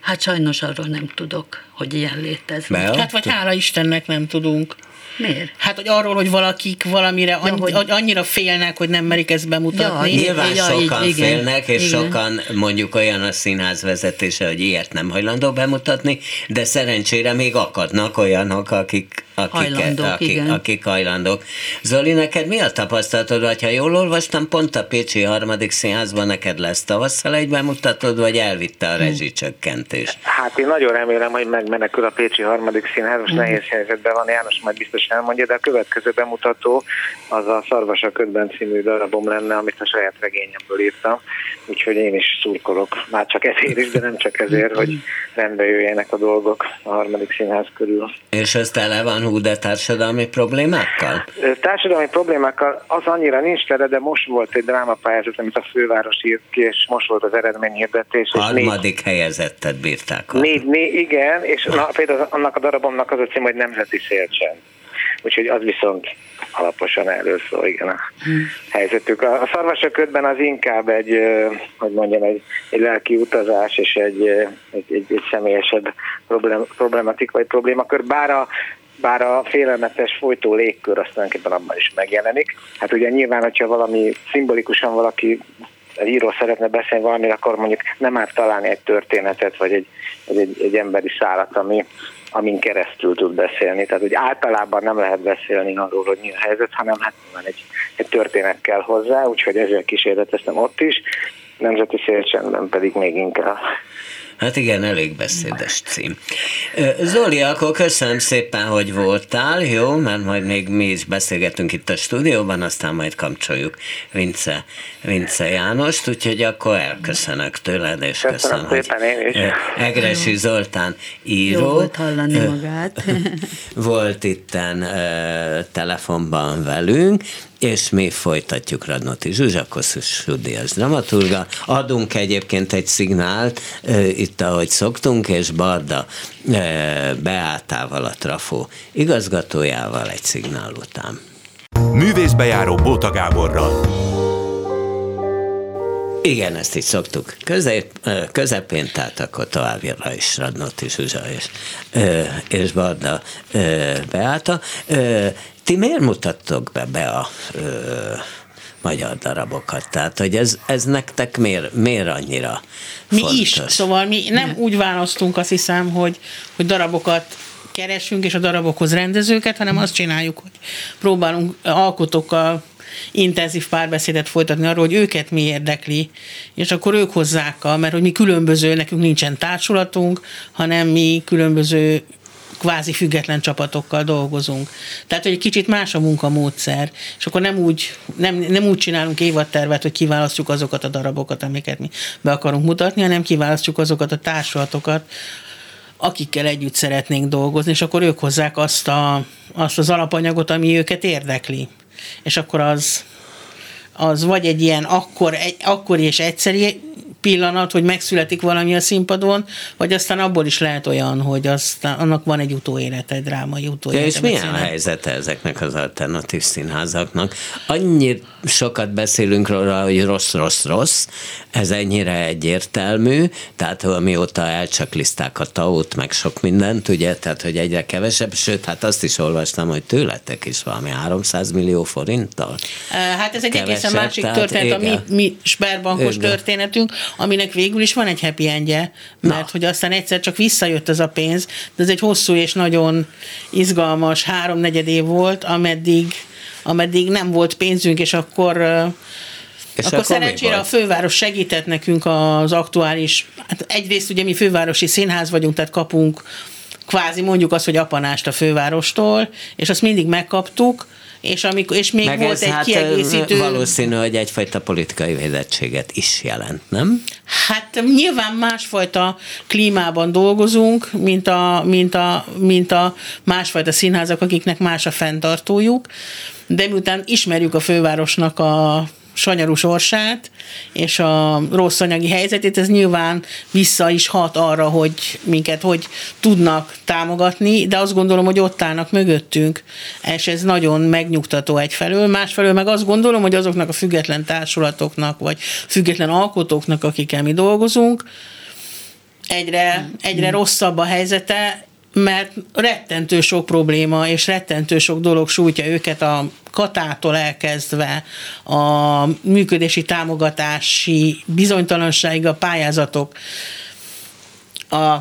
hát sajnos arról nem tudok, hogy ilyen létezik. Hát vagy hála Istennek nem tudunk. Miért? Hát, hogy arról, hogy valakik valamire ja, annyi, hogy... annyira félnek, hogy nem merik ezt bemutatni. Ja, Nyilván ja, sokan így, félnek, és igen. sokan mondjuk olyan a színház vezetése, hogy ilyet nem hajlandó bemutatni, de szerencsére még akadnak olyanok, akik akik, hajlandók, akik, igen. akik hajlandók. Zoli, neked mi a tapasztalatod, vagy ha jól olvastam, pont a Pécsi harmadik színházban neked lesz tavasszal egy bemutatod, vagy elvitte a hm. rezsicsökkentés? Hát én nagyon remélem, hogy megmenekül a Pécsi harmadik színház, most mm. nehéz helyzetben van, János majd biztos elmondja, de a következő bemutató az a Szarvas a ködben című darabom lenne, amit a saját regényemből írtam, úgyhogy én is szurkolok, már csak ezért is, de nem csak ezért, hogy rendbe jöjjenek a dolgok a harmadik színház körül. És ez tele van hú, de társadalmi problémákkal? Társadalmi problémákkal az annyira nincs tere, de most volt egy drámapályázat, amit a főváros írt ki, és most volt az eredményhirdetés. Harmadik négy, helyezettet bírták. Négy, négy, igen, és na, például annak a darabomnak az a cím, hogy Nemzeti Szélcsend. Úgyhogy az viszont alaposan erről szól, igen, a hmm. helyzetük. A, a szarvasaködben az inkább egy, hogy mondjam, egy, egy lelki utazás és egy, egy, egy, egy személyesebb problém, problematik vagy problémakör, bár a bár a félelmetes folytó légkör azt tulajdonképpen abban is megjelenik. Hát ugye nyilván, hogyha valami szimbolikusan valaki író szeretne beszélni valamiről, akkor mondjuk nem árt találni egy történetet, vagy egy, egy, egy emberi szállat, ami, amin keresztül tud beszélni. Tehát, hogy általában nem lehet beszélni arról, hogy mi a helyzet, hanem hát egy, egy történet kell hozzá, úgyhogy ezzel kísérleteztem ott is, nemzeti szélcsendben pedig még inkább. Hát igen, elég beszédes cím. Zoli, akkor köszönöm szépen, hogy voltál, jó? Mert majd még mi is beszélgetünk itt a stúdióban, aztán majd kapcsoljuk Vince, Vince Jánost, úgyhogy akkor elköszönök tőled, és köszönöm, köszönöm szépen én is. Egresi Zoltán író. Jó volt hallani magát. volt itten telefonban velünk, és mi folytatjuk Radnoti Zsuzsa Kossuth Díjas dramaturga. Adunk egyébként egy szignált, itt ahogy szoktunk, és Barda Beátával, a Trafó igazgatójával egy szignál után. Művészbejáró Bóta Gáborral. Igen, ezt így szoktuk közép, közepén, tehát akkor továbbjára is Radnoti Zsuzsa és, és Barda Beáta. Ti miért mutattok be, be a magyar darabokat. Tehát, hogy ez, ez nektek miért, miért annyira Mi fontos? is, szóval mi nem úgy választunk, azt hiszem, hogy, hogy darabokat keresünk, és a darabokhoz rendezőket, hanem azt csináljuk, hogy próbálunk alkotókkal intenzív párbeszédet folytatni arról, hogy őket mi érdekli, és akkor ők hozzák, a, mert hogy mi különböző, nekünk nincsen társulatunk, hanem mi különböző kvázi független csapatokkal dolgozunk. Tehát, hogy egy kicsit más a munkamódszer, és akkor nem úgy, nem, nem úgy csinálunk évadtervet, hogy kiválasztjuk azokat a darabokat, amiket mi be akarunk mutatni, hanem kiválasztjuk azokat a társulatokat, akikkel együtt szeretnénk dolgozni, és akkor ők hozzák azt, a, azt az alapanyagot, ami őket érdekli. És akkor az, az vagy egy ilyen akkor, egy, akkor és egyszeri pillanat, hogy megszületik valami a színpadon, vagy aztán abból is lehet olyan, hogy aztán annak van egy utóélete, egy drámai utóélete. Ja, és milyen a helyzete ezeknek az alternatív színházaknak? Annyi sokat beszélünk róla, hogy rossz, rossz, rossz, ez ennyire egyértelmű, tehát amióta elcsakliszták a taut, meg sok mindent, ugye, tehát hogy egyre kevesebb, sőt, hát azt is olvastam, hogy tőletek is valami 300 millió forinttal. Hát ez egy kevesebb, egészen másik történet, a mi, mi sperbankos történetünk, aminek végül is van egy happy endje, mert Na. hogy aztán egyszer csak visszajött ez a pénz, de ez egy hosszú és nagyon izgalmas háromnegyed év volt, ameddig, ameddig nem volt pénzünk, és akkor és akkor, akkor szerencsére a főváros segített nekünk az aktuális, hát egyrészt ugye mi fővárosi színház vagyunk, tehát kapunk kvázi mondjuk azt, hogy apanást a fővárostól, és azt mindig megkaptuk, és, amikor, és még Meg volt egy hát kiegészítő... valószínű, hogy egyfajta politikai védettséget is jelent, nem? Hát nyilván másfajta klímában dolgozunk, mint a, mint a, mint a másfajta színházak, akiknek más a fenntartójuk, de miután ismerjük a fővárosnak a sanyarú sorsát, és a rossz anyagi helyzetét, ez nyilván vissza is hat arra, hogy minket hogy tudnak támogatni, de azt gondolom, hogy ott állnak mögöttünk, és ez nagyon megnyugtató egyfelől. Másfelől meg azt gondolom, hogy azoknak a független társulatoknak, vagy független alkotóknak, akikkel mi dolgozunk, egyre, egyre rosszabb a helyzete, mert rettentő sok probléma és rettentő sok dolog sújtja őket a katától elkezdve a működési támogatási bizonytalanságig a pályázatok. A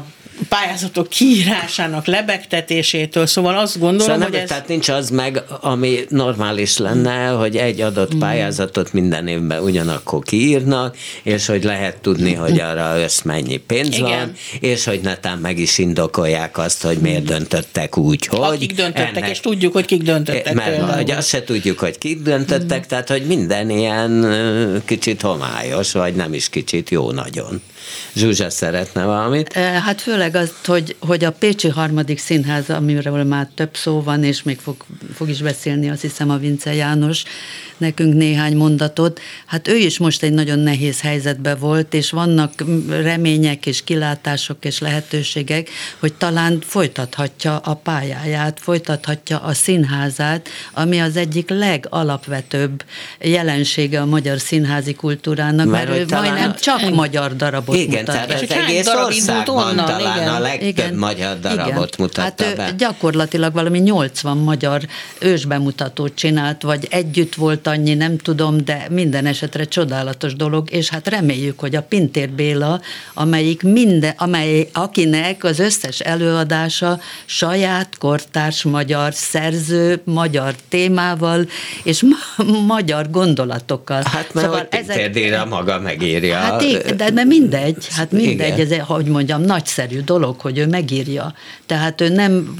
pályázatok kiírásának lebegtetésétől, szóval azt gondolom, szóval nem, hogy ez... Tehát nincs az meg, ami normális lenne, hogy egy adott pályázatot minden évben ugyanakkor kiírnak, és hogy lehet tudni, hogy arra össz mennyi pénz Igen. van, és hogy netán meg is indokolják azt, hogy miért döntöttek úgy, hogy... Akik döntöttek, ennek... és tudjuk, hogy kik döntöttek. Mert hogy azt se tudjuk, hogy kik döntöttek, mm. tehát hogy minden ilyen kicsit homályos, vagy nem is kicsit jó nagyon. Zsuzsa szeretne valamit? Hát főleg az, hogy, hogy a Pécsi harmadik színház, amiről már több szó van, és még fog, fog is beszélni, azt hiszem a Vince János, nekünk néhány mondatot. Hát ő is most egy nagyon nehéz helyzetben volt, és vannak remények és kilátások és lehetőségek, hogy talán folytathatja a pályáját, folytathatja a színházát, ami az egyik legalapvetőbb jelensége a magyar színházi kultúrának, mert, mert ő majdnem csak igen. magyar darabot igen, mutat. Tehát az egész országban onnan, talán igen. a legtöbb igen. magyar darabot igen. mutatta hát be. gyakorlatilag valami 80 magyar ősbemutatót csinált, vagy együtt volt annyi, nem tudom, de minden esetre csodálatos dolog, és hát reméljük, hogy a Pintér Béla, amelyik minden, amely, akinek az összes előadása saját kortárs magyar szerző, magyar témával, és ma- magyar gondolatokkal. Hát mert szóval ezek, Béla maga megírja. Hát igen, de, de mindegy, hát mindegy, igen. ez, hogy mondjam, nagyszerű dolog, hogy ő megírja. Tehát ő nem,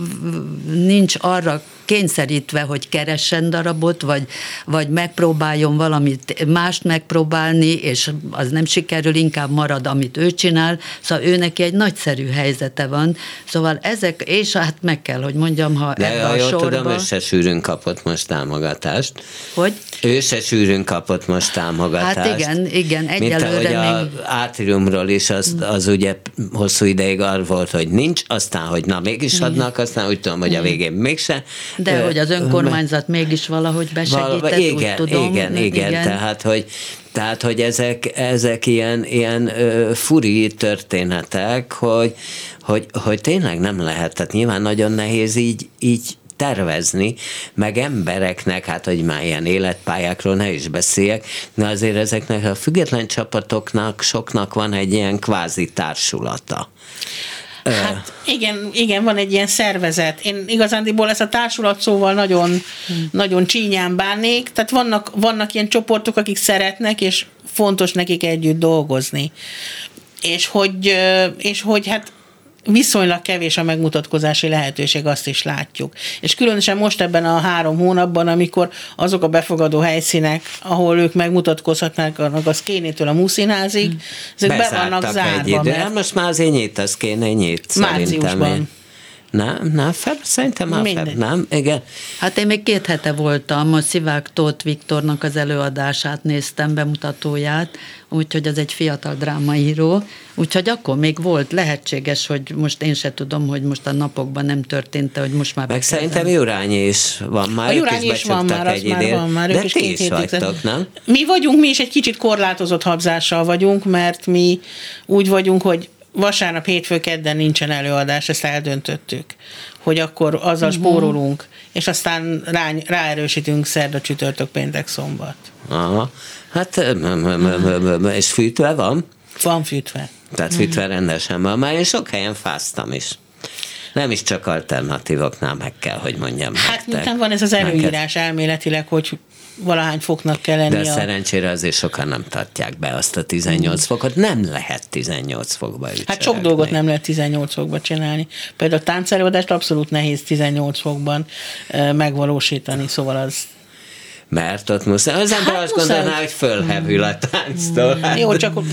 nincs arra kényszerítve, hogy keressen darabot, vagy, vagy megpróbáljon valamit mást megpróbálni, és az nem sikerül, inkább marad, amit ő csinál. Szóval ő neki egy nagyszerű helyzete van. Szóval ezek, és hát meg kell, hogy mondjam, ha De ebbe a jól sorba... tudom, ő se sűrűn kapott most támogatást. Hogy? Ő se sűrűn kapott most támogatást. Hát igen, igen, egyelőre Mint ahogy még... a átriumról is az, az ugye hosszú ideig arra volt, hogy nincs, aztán, hogy na mégis adnak, aztán úgy tudom, hogy a végén mégse. De hogy az önkormányzat mégis valahogy besegített, Val- igen, úgy tudom. Igen, igen, igen, tehát hogy tehát, hogy ezek, ezek ilyen, ilyen ö, furi történetek, hogy, hogy, hogy tényleg nem lehet, tehát nyilván nagyon nehéz így, így tervezni, meg embereknek, hát hogy már ilyen életpályákról ne is beszéljek, de azért ezeknek a független csapatoknak soknak van egy ilyen kvázi társulata. Hát igen, igen, van egy ilyen szervezet. Én igazándiból ezt a társulat szóval nagyon, hmm. nagyon csínyán bánnék. Tehát vannak, vannak ilyen csoportok, akik szeretnek, és fontos nekik együtt dolgozni. És hogy, és hogy hát viszonylag kevés a megmutatkozási lehetőség, azt is látjuk. És különösen most ebben a három hónapban, amikor azok a befogadó helyszínek, ahol ők megmutatkozhatnak, az Kénétől a Muszínházig, ezek be vannak zárva. Mert... most már azért nyit, az kéne nyit. Márciusban. Nem, nem, feb, szerintem már feb, nem, igen. Hát én még két hete voltam, a Szivák Tóth Viktornak az előadását néztem, bemutatóját, úgyhogy az egy fiatal drámaíró, úgyhogy akkor még volt lehetséges, hogy most én se tudom, hogy most a napokban nem történt, hogy most már... Meg szerintem Jurányi is van már, a Jurányi is, is van már, egy már van már, de ők is ti is vagytok, nem? Mi vagyunk, mi is egy kicsit korlátozott habzással vagyunk, mert mi úgy vagyunk, hogy vasárnap, hétfő, kedden nincsen előadás, ezt eldöntöttük, hogy akkor azzal uh-huh. spórolunk, és aztán rá, ráerősítünk szerda, csütörtök, péntek, szombat. Aha. Hát, és fűtve van? Van fűtve. Tehát fűtve rendesen van. Már én sok helyen fáztam is. Nem is csak alternatívoknál meg kell, hogy mondjam. Hát miután van ez az előírás elméletileg, hogy valahány foknak kell lenni. De a... szerencsére azért sokan nem tartják be azt a 18 mm. fokot. Nem lehet 18 fokba ücsörögni. Hát sok dolgot nem lehet 18 fokba csinálni. Például a táncelőadást abszolút nehéz 18 fokban megvalósítani, szóval az mert ott muszáj. Az ember hát azt muszáj. gondolná, hogy fölhevül a tánctól. Hát. Jó, csak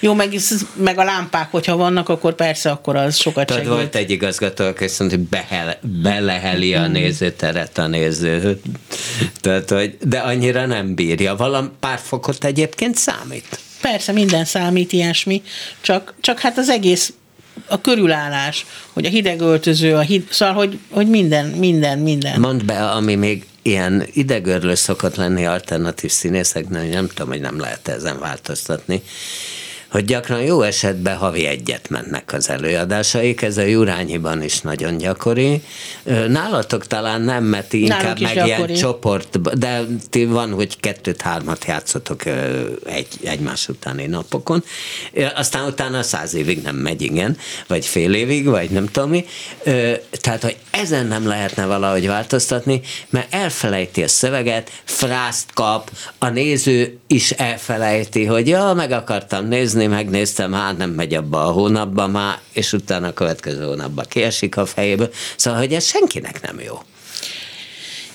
Jó, meg, meg a lámpák, hogyha vannak, akkor persze, akkor az sokat segít. volt egy igazgató, aki azt mondta, hogy behel, beleheli a mm. nézőteret a néző. Tehát, hogy, de annyira nem bírja. Valam pár fokot egyébként számít. Persze, minden számít ilyesmi, csak, csak hát az egész a körülállás, hogy a hideg öltöző, a hid, szóval, hogy, hogy minden, minden, minden. Mondd be, ami még ilyen idegörlő szokott lenni alternatív színészeknek, nem tudom, hogy nem lehet ezen változtatni hogy gyakran jó esetben havi egyet mennek az előadásaik, ez a Jurányiban is nagyon gyakori. Nálatok talán nem, mert inkább meg gyakori. ilyen csoport, de ti van, hogy kettőt-hármat játszotok egy, egymás utáni napokon, aztán utána száz évig nem megy, igen, vagy fél évig, vagy nem tudom mi. Tehát, hogy ezen nem lehetne valahogy változtatni, mert elfelejti a szöveget, frászt kap, a néző is elfelejti, hogy ja, meg akartam nézni, megnéztem, hát nem megy abba a hónapba már, és utána a következő hónapban kiesik a fejéből. Szóval, hogy ez senkinek nem jó.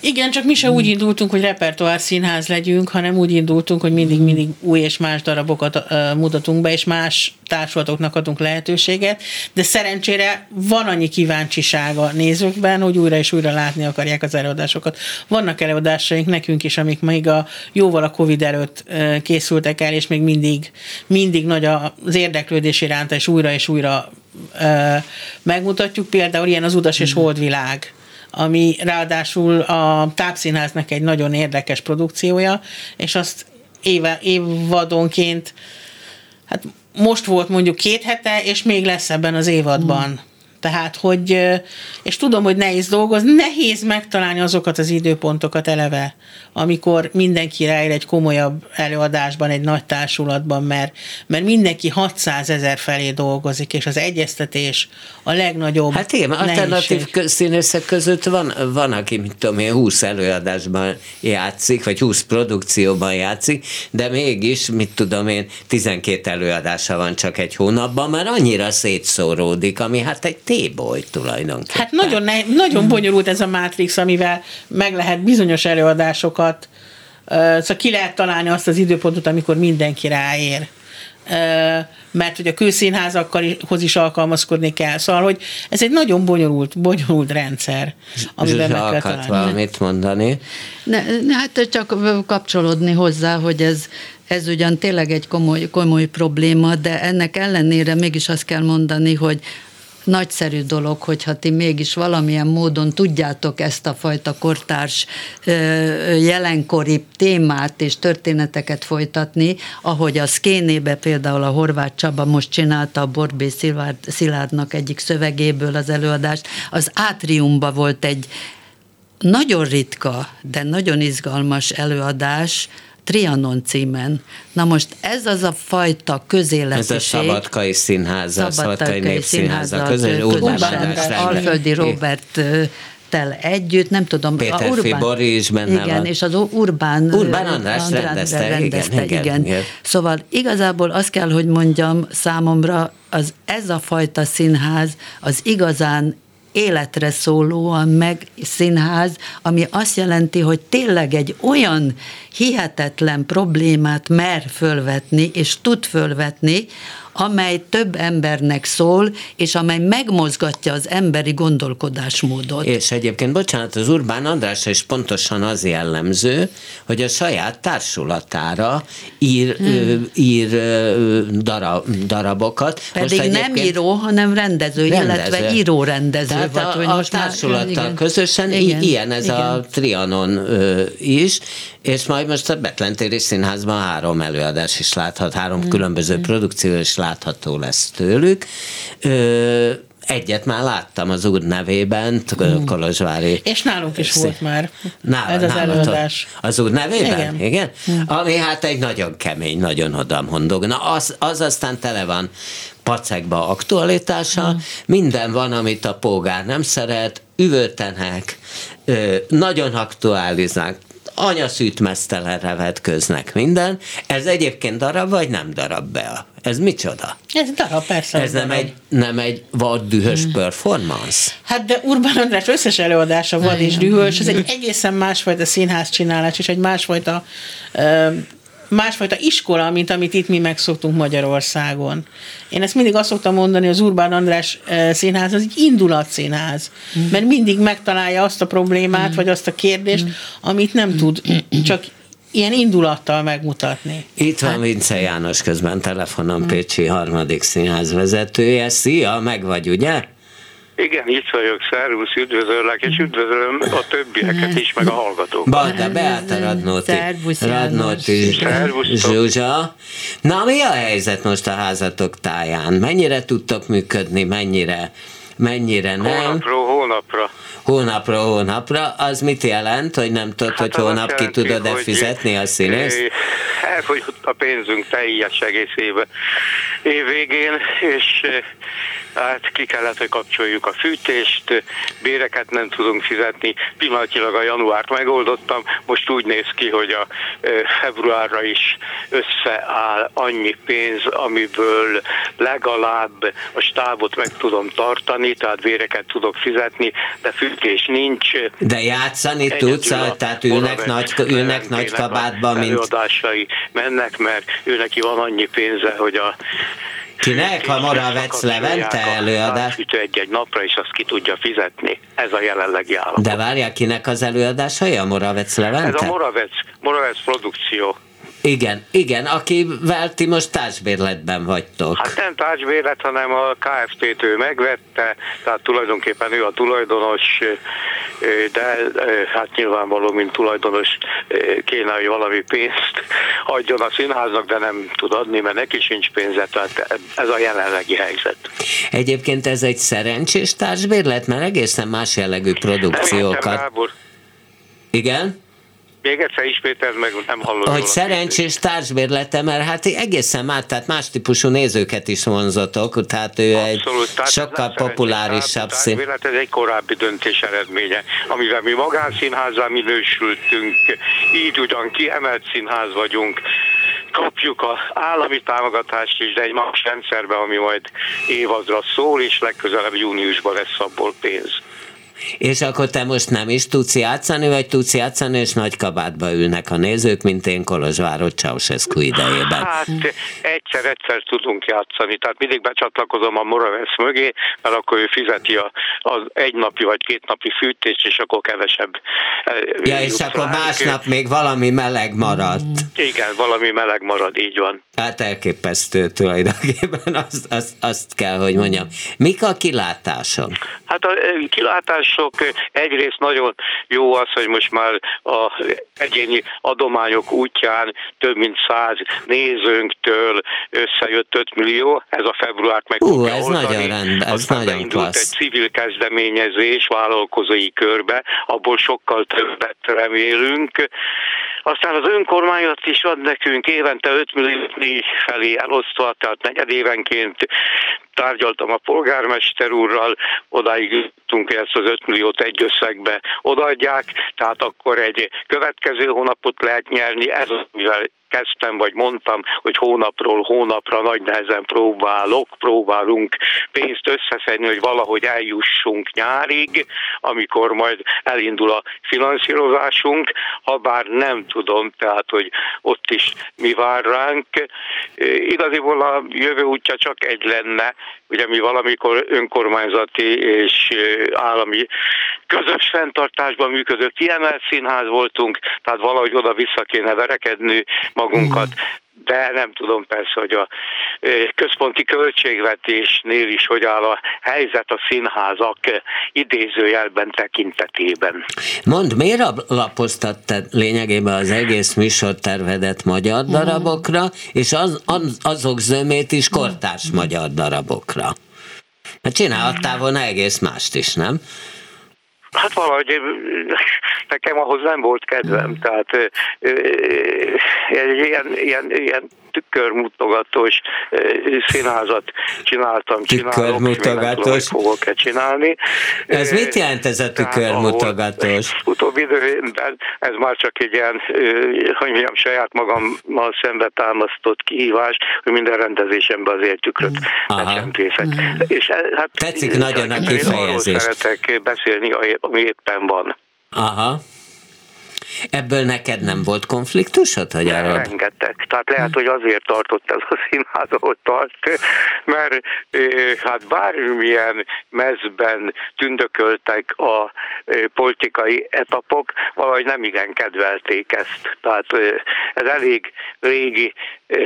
Igen, csak mi se úgy indultunk, hogy repertoár színház legyünk, hanem úgy indultunk, hogy mindig-mindig új és más darabokat uh, mutatunk be, és más társulatoknak adunk lehetőséget, de szerencsére van annyi kíváncsiság a nézőkben, hogy újra és újra látni akarják az előadásokat. Vannak előadásaink nekünk is, amik még a jóval a Covid előtt uh, készültek el, és még mindig, mindig nagy az érdeklődés iránta, és újra és újra uh, megmutatjuk. Például ilyen az Udas és Holdvilág ami ráadásul a tápszínháznak egy nagyon érdekes produkciója, és azt éve, évadonként, hát most volt mondjuk két hete, és még lesz ebben az évadban. Mm. Tehát, hogy, és tudom, hogy nehéz dolgozni, nehéz megtalálni azokat az időpontokat eleve, amikor mindenki ráér egy komolyabb előadásban, egy nagy társulatban, mert, mert mindenki 600 ezer felé dolgozik, és az egyeztetés a legnagyobb Hát igen, alternatív színészek között van, van, aki, mit tudom én, 20 előadásban játszik, vagy 20 produkcióban játszik, de mégis, mit tudom én, 12 előadása van csak egy hónapban, mert annyira szétszóródik, ami hát egy téboly tulajdonképpen. Hát nagyon, ne, nagyon bonyolult ez a Matrix, amivel meg lehet bizonyos előadásokat, szóval ki lehet találni azt az időpontot, amikor mindenki ráér mert hogy a kőszínházakhoz is alkalmazkodni kell. Szóval, hogy ez egy nagyon bonyolult, bonyolult rendszer, amiben meg kell találni. valamit mondani? Ne, hát csak kapcsolódni hozzá, hogy ez, ez ugyan tényleg egy komoly, komoly probléma, de ennek ellenére mégis azt kell mondani, hogy nagyszerű dolog, hogyha ti mégis valamilyen módon tudjátok ezt a fajta kortárs jelenkori témát és történeteket folytatni, ahogy a Szkénébe például a Horváth Csaba most csinálta a Borbé Szilárd, Szilárdnak egyik szövegéből az előadást, az Átriumba volt egy nagyon ritka, de nagyon izgalmas előadás, Trianon címen. Na most ez az a fajta közéletiség. Ez a Szabadkai Színház, a Szabadkai Népszínháza, közös Alföldi Robert tel együtt, nem tudom. Péter a Urbán, Fibori is benne Igen, van. és az Urbán, Urbán András, András rendezte, rendezte igen, igen. igen. Szóval igazából azt kell, hogy mondjam számomra, az ez a fajta színház az igazán életre szólóan meg színház, ami azt jelenti, hogy tényleg egy olyan hihetetlen problémát mer fölvetni, és tud fölvetni, amely több embernek szól, és amely megmozgatja az emberi gondolkodásmódot. És egyébként, bocsánat, az Urbán András is pontosan az jellemző, hogy a saját társulatára ír, hmm. ír darab, darabokat. Pedig most nem író, hanem rendező, rendező. illetve író-rendező. Tehát vagy, a, a társulattal már, közösen igen, ilyen ez igen. a Trianon is, és majd most a Betlentéri Színházban három előadás is láthat, három hmm. különböző hmm. produkció is látható lesz tőlük. Ö, Egyet már láttam az úr nevében, mm. Kolozsvári. És nálunk is volt már Nál, ez az előadás. Az úr nevében? Igen. Igen? Mm. Ami hát egy nagyon kemény, nagyon odamondog. Na az, az aztán tele van pacekba aktualitása, mm. minden van, amit a polgár nem szeret, üvöltenek, nagyon aktualizálnak, anyaszűtmesztelenre vetköznek minden. Ez egyébként darab, vagy nem darab be? Ez micsoda? Ez darab, persze. Ez nem darab. egy, nem egy vad dühös hmm. performance? Hát de Urbán András összes előadása vad és dühös, ez egy egészen másfajta színház csinálás, és egy másfajta ö, másfajta iskola, mint amit itt mi megszoktunk Magyarországon. Én ezt mindig azt szoktam mondani, az Urbán András színház az egy indulatszínház, mm. mert mindig megtalálja azt a problémát, mm. vagy azt a kérdést, mm. amit nem tud csak ilyen indulattal megmutatni. Itt van hát- Vince János közben telefonon Pécsi harmadik színház vezetője. Szia, meg vagy, ugye? Igen, itt vagyok, szervusz, üdvözöllek, és üdvözlöm a többieket is, meg a hallgatókat. Banda, Beáta Radnóti, Radnóti Zsuzsa. Na, mi a helyzet most a házatok táján? Mennyire tudtok működni, mennyire, mennyire nem? Hónapról hónapra. Hónapra hónapra, az mit jelent, hogy nem tudod, hát hogy hónap ki tudod-e fizetni a színészt? Elfogyott a pénzünk teljes egész éve, év végén, és hát ki kellett, hogy kapcsoljuk a fűtést, béreket nem tudunk fizetni, pillanatilag a januárt megoldottam, most úgy néz ki, hogy a februárra is összeáll annyi pénz, amiből legalább a stábot meg tudom tartani, tehát béreket tudok fizetni, de fűtés nincs. De játszani tudsz, tehát ülnek nagy, ülnek nagy kabátban, mint... Előadásai mennek, mert őneki van annyi pénze, hogy a Kinek? Ha Moravec Levente előadás? Sütő egy-egy napra, és azt ki tudja fizetni. Ez a jelenlegi állapot. De várják, kinek az előadásai a Moravec Levente? Ez a Moravec, Moravec produkció. Igen, igen, akivel ti most társbérletben vagytok. Hát nem társbérlet, hanem a KFT-t ő megvette, tehát tulajdonképpen ő a tulajdonos, de hát nyilvánvaló, mint tulajdonos kéne, hogy valami pénzt adjon a színháznak, de nem tud adni, mert neki sincs pénze, tehát ez a jelenlegi helyzet. Egyébként ez egy szerencsés társbérlet, mert egészen más jellegű produkciókat. Igen? Még egyszer ismételd meg, nem hallom. Hogy szerencsés társbérlete, mert hát egészen más, tehát más típusú nézőket is vonzatok, tehát ő Abszolút, egy tehát sokkal populárisabb szín. Ez egy korábbi döntés eredménye, amivel mi magánszínházzal minősültünk, így ugyan kiemelt színház vagyunk, kapjuk az állami támogatást is, de egy más rendszerbe, ami majd évadra szól, és legközelebb júniusban lesz abból pénz. És akkor te most nem is tudsz játszani, vagy tudsz játszani, és nagy kabátba ülnek a nézők, mint én Kolozsvárot Ceausescu idejében? Hát egyszer-egyszer tudunk játszani, tehát mindig becsatlakozom a Moravesz mögé, mert akkor ő fizeti a, az egynapi vagy kétnapi fűtést, és akkor kevesebb. Eh, ja, és akkor másnap még valami meleg maradt. Igen, valami meleg marad, így van. Hát elképesztő tulajdonképpen, azt, azt, azt kell, hogy mondjam. Mik a kilátások? Hát a eh, kilátás sok. Egyrészt nagyon jó az, hogy most már a egyéni adományok útján több mint száz nézőnktől összejött 5 millió, ez a februárt meg Ú, ez oldani. nagyon rend, ez Aztán nagyon klassz. egy civil kezdeményezés vállalkozói körbe, abból sokkal többet remélünk. Aztán az önkormányzat is ad nekünk évente 5 millió felé elosztva, tehát negyedévenként tárgyaltam a polgármester úrral, odáig hogy ezt az 5 milliót egy összegbe odaadják, tehát akkor egy következő hónapot lehet nyerni, ez az, mivel kezdtem, vagy mondtam, hogy hónapról hónapra nagy nehezen próbálok, próbálunk pénzt összeszedni, hogy valahogy eljussunk nyárig, amikor majd elindul a finanszírozásunk, ha bár nem tudom, tehát, hogy ott is mi vár ránk. Igaziból a jövő útja csak egy lenne, ugye mi valamikor önkormányzati és állami közös fenntartásban működő kiemelt színház voltunk, tehát valahogy oda vissza kéne verekedni magunkat, de nem tudom persze, hogy a központi költségvetésnél is hogy áll a helyzet a színházak idézőjelben tekintetében. Mond, miért lapoztattad lényegében az egész műsortervedet magyar darabokra, és az, az, azok zömét is kortárs magyar darabokra? Hát csinálhattál volna egész mást is, nem? Hát valahogy nekem ahhoz nem volt kedvem, tehát ilyen, ilyen, ilyen tükörmutogatós színházat csináltam, tükörmutogatós. fogok-e csinálni. Ez mit jelent ez a tükörmutogatós? Utóbbi időben ez már csak egy ilyen, hogy mondjam, saját magammal szembe támasztott kihívás, hogy minden rendezésemben azért tükröt becsempészek. És hát, Tetszik nagyon a kifejezés. szeretek beszélni, ami éppen van. Aha. Ebből neked nem volt konfliktusod, hogy arra? Rengeteg. Tehát lehet, hogy azért tartott ez a színház, ahol tart, mert hát bármilyen mezben tündököltek a politikai etapok, valahogy nem igen kedvelték ezt. Tehát ez elég régi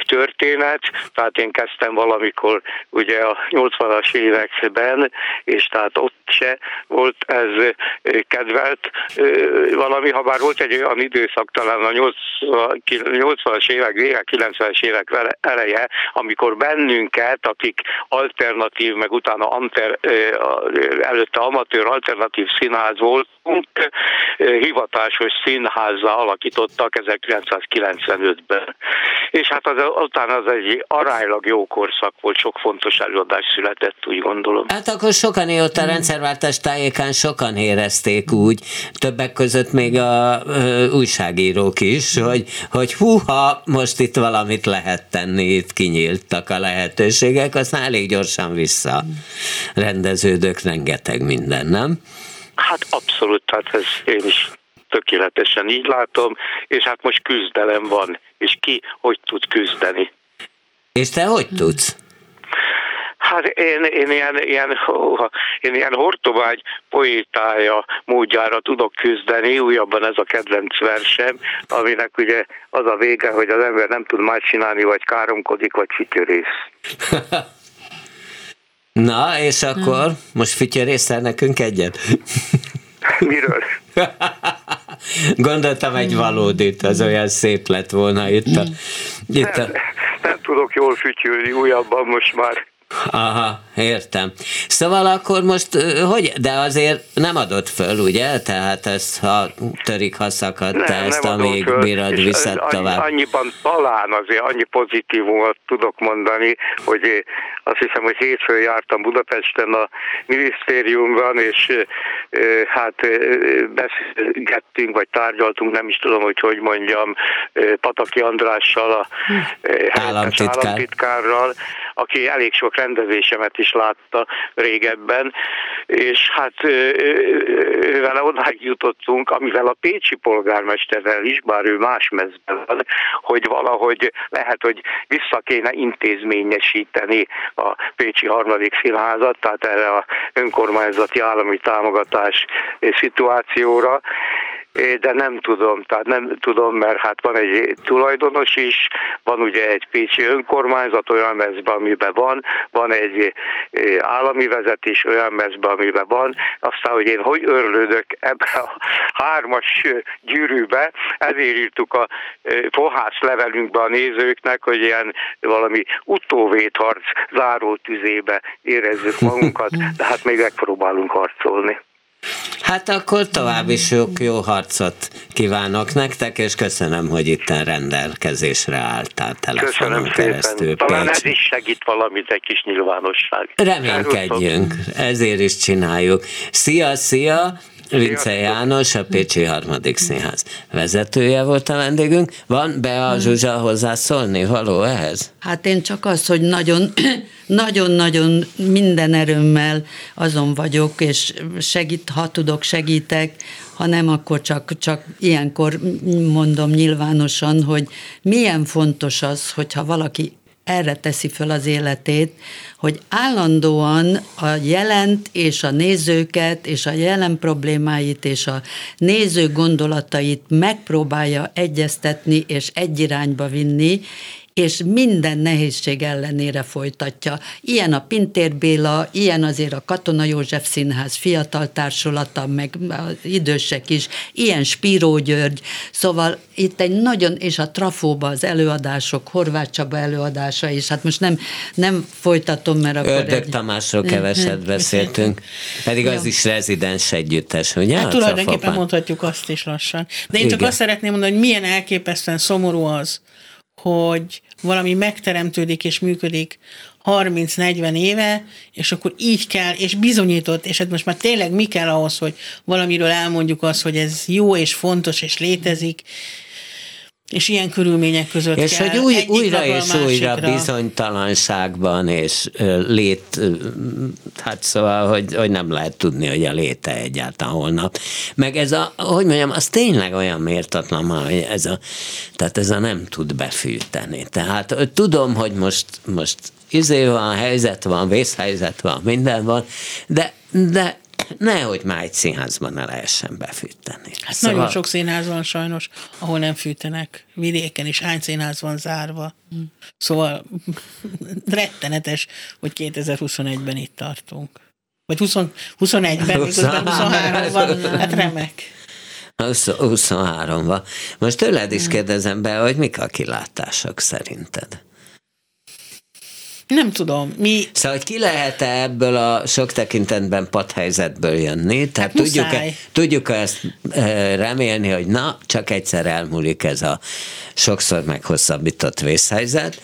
történet, tehát én kezdtem valamikor ugye a 80-as években, és tehát ott se volt ez kedvelt valami, ha bár volt egy olyan időszak, talán a 80-as évek vége, 90-es évek eleje, amikor bennünket, akik alternatív, meg utána anter, előtte amatőr alternatív színház voltunk, hivatásos színházzá alakítottak 1995-ben. És hát az, utána az egy aránylag jó korszak volt, sok fontos előadás született, úgy gondolom. Hát akkor sokan ott a rendszerváltás tájékán sokan érezték úgy, többek között még a ö, újságírók is, hogy, hogy húha, most itt valamit lehet tenni, itt kinyíltak a lehetőségek, aztán elég gyorsan vissza rendeződök rengeteg minden, nem? Hát abszolút, tehát ez én is tökéletesen így látom, és hát most küzdelem van, és ki hogy tud küzdeni. És te hogy tudsz? Hát én, én ilyen, ilyen, én ilyen hortobágy poétája módjára tudok küzdeni, újabban ez a kedvenc versem, aminek ugye az a vége, hogy az ember nem tud más csinálni, vagy káromkodik, vagy fütyörész. Na, és akkor most fütyörészel nekünk egyet? Miről? Gondoltam egy valódit, az olyan szép lett volna itt a... Itt a... Nem, nem tudok jól fütyülni újabban most már. Aha, értem. Szóval akkor most, hogy, de azért nem adott föl, ugye? Tehát ezt, ha törik, ha szakad, te nem, ezt, nem amíg föl, bírod, viszed tovább. Annyiban talán azért annyi pozitívumot tudok mondani, hogy azt hiszem, hogy hétfőn jártam Budapesten a minisztériumban, és hát beszélgettünk, vagy tárgyaltunk, nem is tudom, hogy hogy mondjam, Pataki Andrással, a államtitkár. államtitkárral, aki elég sok rendezésemet is látta régebben, és hát vele odáig jutottunk, amivel a Pécsi polgármesterrel is, bár ő más mezben van, hogy valahogy lehet, hogy vissza kéne intézményesíteni a Pécsi harmadik színházat, tehát erre a önkormányzati állami támogatás szituációra, de nem tudom, tehát nem tudom, mert hát van egy tulajdonos is, van ugye egy pécsi önkormányzat olyan mezben, amiben van, van egy állami vezetés olyan mezben, amiben van, aztán, hogy én hogy örlődök ebbe a hármas gyűrűbe, ezért írtuk a fohász levelünkbe a nézőknek, hogy ilyen valami utóvédharc záró tüzébe érezzük magunkat, de hát még megpróbálunk harcolni. Hát akkor további sok jó harcot kívánok nektek, és köszönöm, hogy itt rendelkezésre álltál telefonon köszönöm keresztül. Szépen. Talán ez is segít valamit, egy kis nyilvánosság. Reménykedjünk, ezért is csináljuk. Szia, szia! Vince János, a Pécsi Harmadik Színház vezetője volt a vendégünk. Van be a Zsuzsa hozzászólni való ehhez? Hát én csak az, hogy nagyon, nagyon-nagyon minden erőmmel azon vagyok, és segít, ha tudok, segítek, ha nem, akkor csak, csak ilyenkor mondom nyilvánosan, hogy milyen fontos az, hogyha valaki erre teszi föl az életét, hogy állandóan a jelent és a nézőket, és a jelen problémáit, és a néző gondolatait megpróbálja egyeztetni és egy irányba vinni, és minden nehézség ellenére folytatja. Ilyen a Pintér Béla, ilyen azért a Katona József Színház fiatal társulata, meg az idősek is, ilyen Spíró György, szóval itt egy nagyon, és a Trafóba az előadások, Horváth Csaba előadása is, hát most nem, nem folytatom, mert akkor Ördög egy... Tamásról keveset beszéltünk, pedig az is rezidens együttes, ugye? Hát tulajdonképpen mondhatjuk azt is lassan. De én csak Igen. azt szeretném mondani, hogy milyen elképesztően szomorú az, hogy valami megteremtődik és működik 30-40 éve, és akkor így kell, és bizonyított, és hát most már tényleg mi kell ahhoz, hogy valamiről elmondjuk azt, hogy ez jó és fontos és létezik, És ilyen körülmények között És kell hogy új, újra és újra bizonytalanságban és lét, hát szóval, hogy, hogy nem lehet tudni, hogy a léte egyáltalán holnap. Meg ez a, hogy mondjam, az tényleg olyan mértatlan hogy ez a, tehát ez a nem tud befűteni. Tehát tudom, hogy most, most izé van, helyzet van, vészhelyzet van, minden van, de, de nehogy már egy színházban ne lehessen befűteni. Hát szóval... Nagyon sok színház van sajnos, ahol nem fűtenek. Vidéken is hány színház van zárva. Hmm. Szóval rettenetes, hogy 2021-ben itt tartunk. Vagy 20, 21-ben, 23 van, hát remek. 23 van. Most tőled is kérdezem be, hogy mik a kilátások szerinted? Nem tudom. Mi... Szóval, hogy ki lehet -e ebből a sok tekintetben padhelyzetből jönni? Tehát hát tudjuk-e, tudjuk ezt e, remélni, hogy na, csak egyszer elmúlik ez a sokszor meghosszabbított vészhelyzet,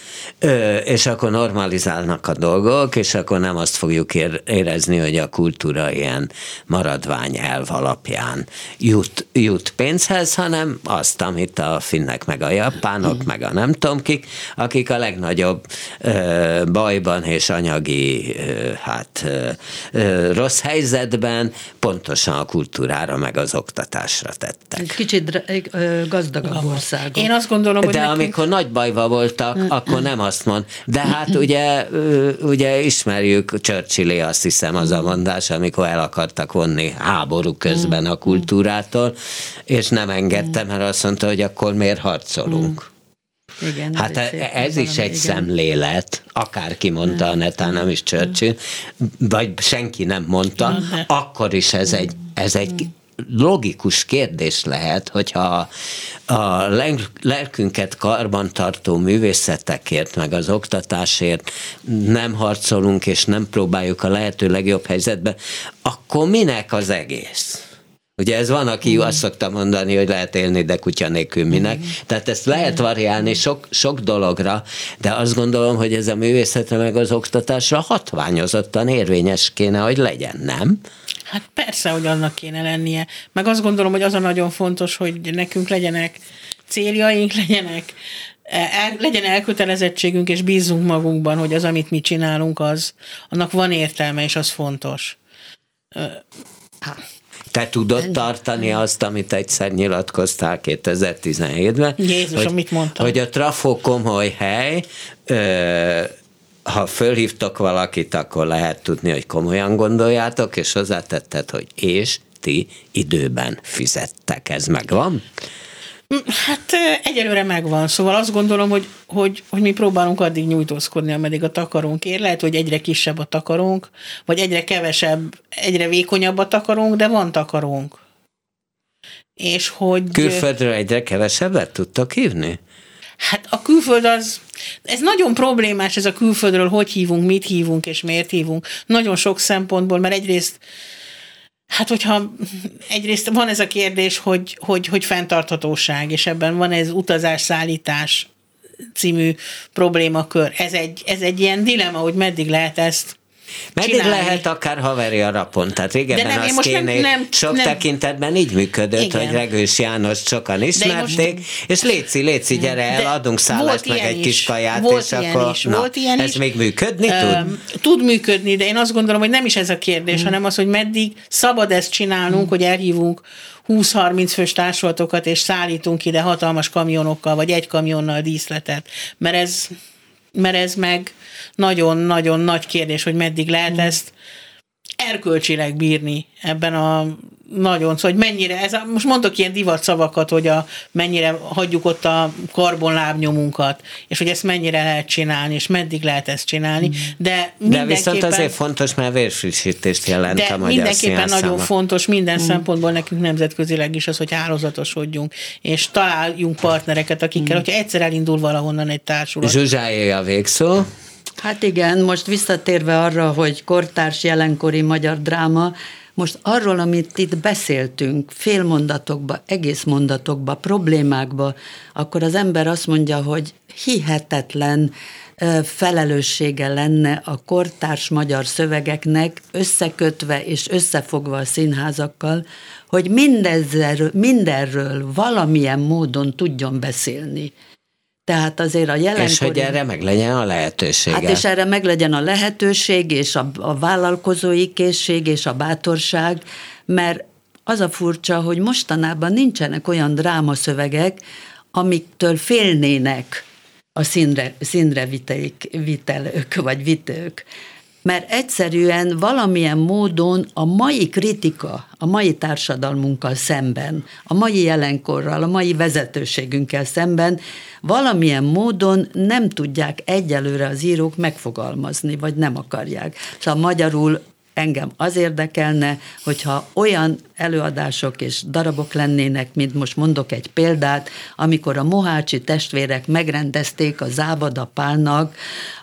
és akkor normalizálnak a dolgok, és akkor nem azt fogjuk érezni, hogy a kultúra ilyen maradvány elv alapján jut, jut pénzhez, hanem azt, amit a finnek, meg a japánok, meg a nem tudom kik, akik a legnagyobb bajban és anyagi hát rossz helyzetben pontosan a kultúrára meg az oktatásra tettek. Kicsit gazdagabb ország. Én azt gondolom, hogy De nekünk... amikor nagy bajba voltak, mm. akkor nem azt mond. De hát ugye, ugye ismerjük Churchillé azt hiszem az a mondás, amikor el akartak vonni háború közben a kultúrától, és nem engedte, mert azt mondta, hogy akkor miért harcolunk. Igen, hát ez, ez is egy igen. szemlélet, akárki mondta a netán, nem is Churchill, vagy senki nem mondta, akkor is ez egy, ez egy logikus kérdés lehet, hogyha a lelkünket karban tartó művészetekért, meg az oktatásért nem harcolunk, és nem próbáljuk a lehető legjobb helyzetbe, akkor minek az egész? Ugye ez van, aki mm. azt szokta mondani, hogy lehet élni, de kutya nélkül minek. Mm. Tehát ezt lehet variálni sok, sok dologra, de azt gondolom, hogy ez a művészetre meg az oktatásra hatványozottan érvényes kéne, hogy legyen, nem? Hát persze, hogy annak kéne lennie. Meg azt gondolom, hogy az a nagyon fontos, hogy nekünk legyenek céljaink, legyenek el, legyen elkötelezettségünk, és bízzunk magunkban, hogy az, amit mi csinálunk, az, annak van értelme, és az fontos. Te tudod tartani azt, amit egyszer nyilatkoztál 2017-ben? Jézus, hogy, mit mondtam? Hogy a trafó komoly hely, ö, ha fölhívtok valakit, akkor lehet tudni, hogy komolyan gondoljátok, és hozzátetted, hogy és ti időben fizettek. Ez megvan? Hát egyelőre megvan, szóval azt gondolom, hogy, hogy, hogy mi próbálunk addig nyújtózkodni, ameddig a takarónk ér. Lehet, hogy egyre kisebb a takarónk, vagy egyre kevesebb, egyre vékonyabb a takarónk, de van takarónk. És hogy... Külföldről egyre kevesebbet tudtak hívni? Hát a külföld az, ez nagyon problémás, ez a külföldről, hogy hívunk, mit hívunk és miért hívunk. Nagyon sok szempontból, mert egyrészt Hát, hogyha egyrészt van ez a kérdés, hogy, hogy, hogy fenntarthatóság, és ebben van ez utazás-szállítás című problémakör. Ez egy, ez egy ilyen dilema, hogy meddig lehet ezt meddig csinálni. lehet akár haveri a rapon. Tehát régebben De nem, azt kéne, nem, nem, sok nem. tekintetben így működött, Igen. hogy Regős János sokan ismerték, most, és Léci, Léci, gyere el, adunk szállást, meg egy is. kis kaját, volt és akkor is, na, volt ilyen ez is. még működni tud? Tud működni, de én azt gondolom, hogy nem is ez a kérdés, hmm. hanem az, hogy meddig szabad ezt csinálnunk, hmm. hogy elhívunk 20-30 fős társulatokat, és szállítunk ide hatalmas kamionokkal, vagy egy kamionnal díszletet. Mert ez, mert ez meg nagyon-nagyon nagy kérdés, hogy meddig lehet mm. ezt erkölcsileg bírni ebben a nagyon, szóval hogy mennyire, ez a, most mondok ilyen divat szavakat, hogy a, mennyire hagyjuk ott a karbonlábnyomunkat, és hogy ezt mennyire lehet csinálni, és meddig lehet ezt csinálni, mm. de De viszont azért fontos, mert vérfrissítést jelent de a magyar mindenképpen nagyon fontos minden mm. szempontból nekünk nemzetközileg is az, hogy hálózatosodjunk, és találjunk partnereket, akikkel, mm. hogyha egyszer elindul valahonnan egy társulat. Zsuzsáé a végszó. Hát igen, most visszatérve arra, hogy kortárs jelenkori magyar dráma, most arról, amit itt beszéltünk, félmondatokba, egész mondatokba, problémákba, akkor az ember azt mondja, hogy hihetetlen felelőssége lenne a kortárs magyar szövegeknek összekötve és összefogva a színházakkal, hogy mindezzel, mindenről valamilyen módon tudjon beszélni. Tehát azért a jelenkori... És hogy erre meg legyen a lehetőség. Hát és erre meg legyen a lehetőség, és a, a vállalkozói készség, és a bátorság, mert az a furcsa, hogy mostanában nincsenek olyan drámaszövegek, amiktől félnének a színre, színre viteik, vitelők, vagy vitők. Mert egyszerűen valamilyen módon a mai kritika, a mai társadalmunkkal szemben, a mai jelenkorral, a mai vezetőségünkkel szemben valamilyen módon nem tudják egyelőre az írók megfogalmazni, vagy nem akarják. Szóval magyarul engem az érdekelne, hogyha olyan előadások és darabok lennének, mint most mondok egy példát, amikor a Mohácsi testvérek megrendezték a Zábada Pálnak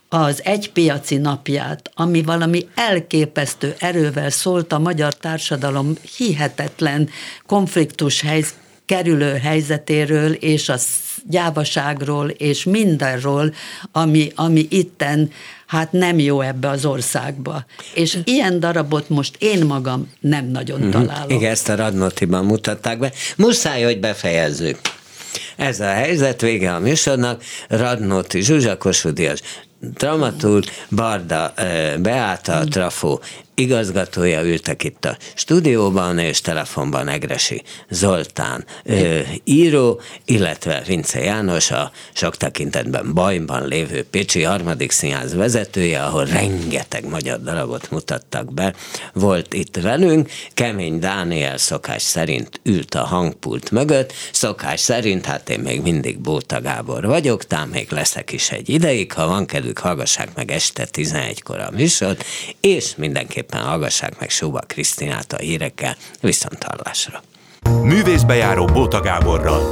az egypiaci napját, ami valami elképesztő erővel szólt a magyar társadalom hihetetlen konfliktus helyz, kerülő helyzetéről és a gyávaságról és mindenről, ami, ami itten hát nem jó ebbe az országba. És ilyen darabot most én magam nem nagyon mm-hmm. találok. Igen, ezt a Radnotiban mutatták be. Muszáj, hogy befejezzük. Ez a helyzet, vége a műsornak. Radnóti Zsuzsa Kossuth dramaturg, Barda Beáta, Trafó igazgatója ültek itt a stúdióban, és telefonban Egresi Zoltán ö, író, illetve Vince János, a sok tekintetben bajban lévő Pécsi harmadik színház vezetője, ahol rengeteg magyar darabot mutattak be, volt itt velünk. Kemény Dániel szokás szerint ült a hangpult mögött, szokás szerint, hát én még mindig Bóta Gábor vagyok, tám még leszek is egy ideig, ha van kedvük, hallgassák meg este 11-kor a műsort, és mindenképp mindenképpen hallgassák meg Sóba Krisztinát a hírekkel. Viszont hallásra. Művészbejáró Bóta Gáborral.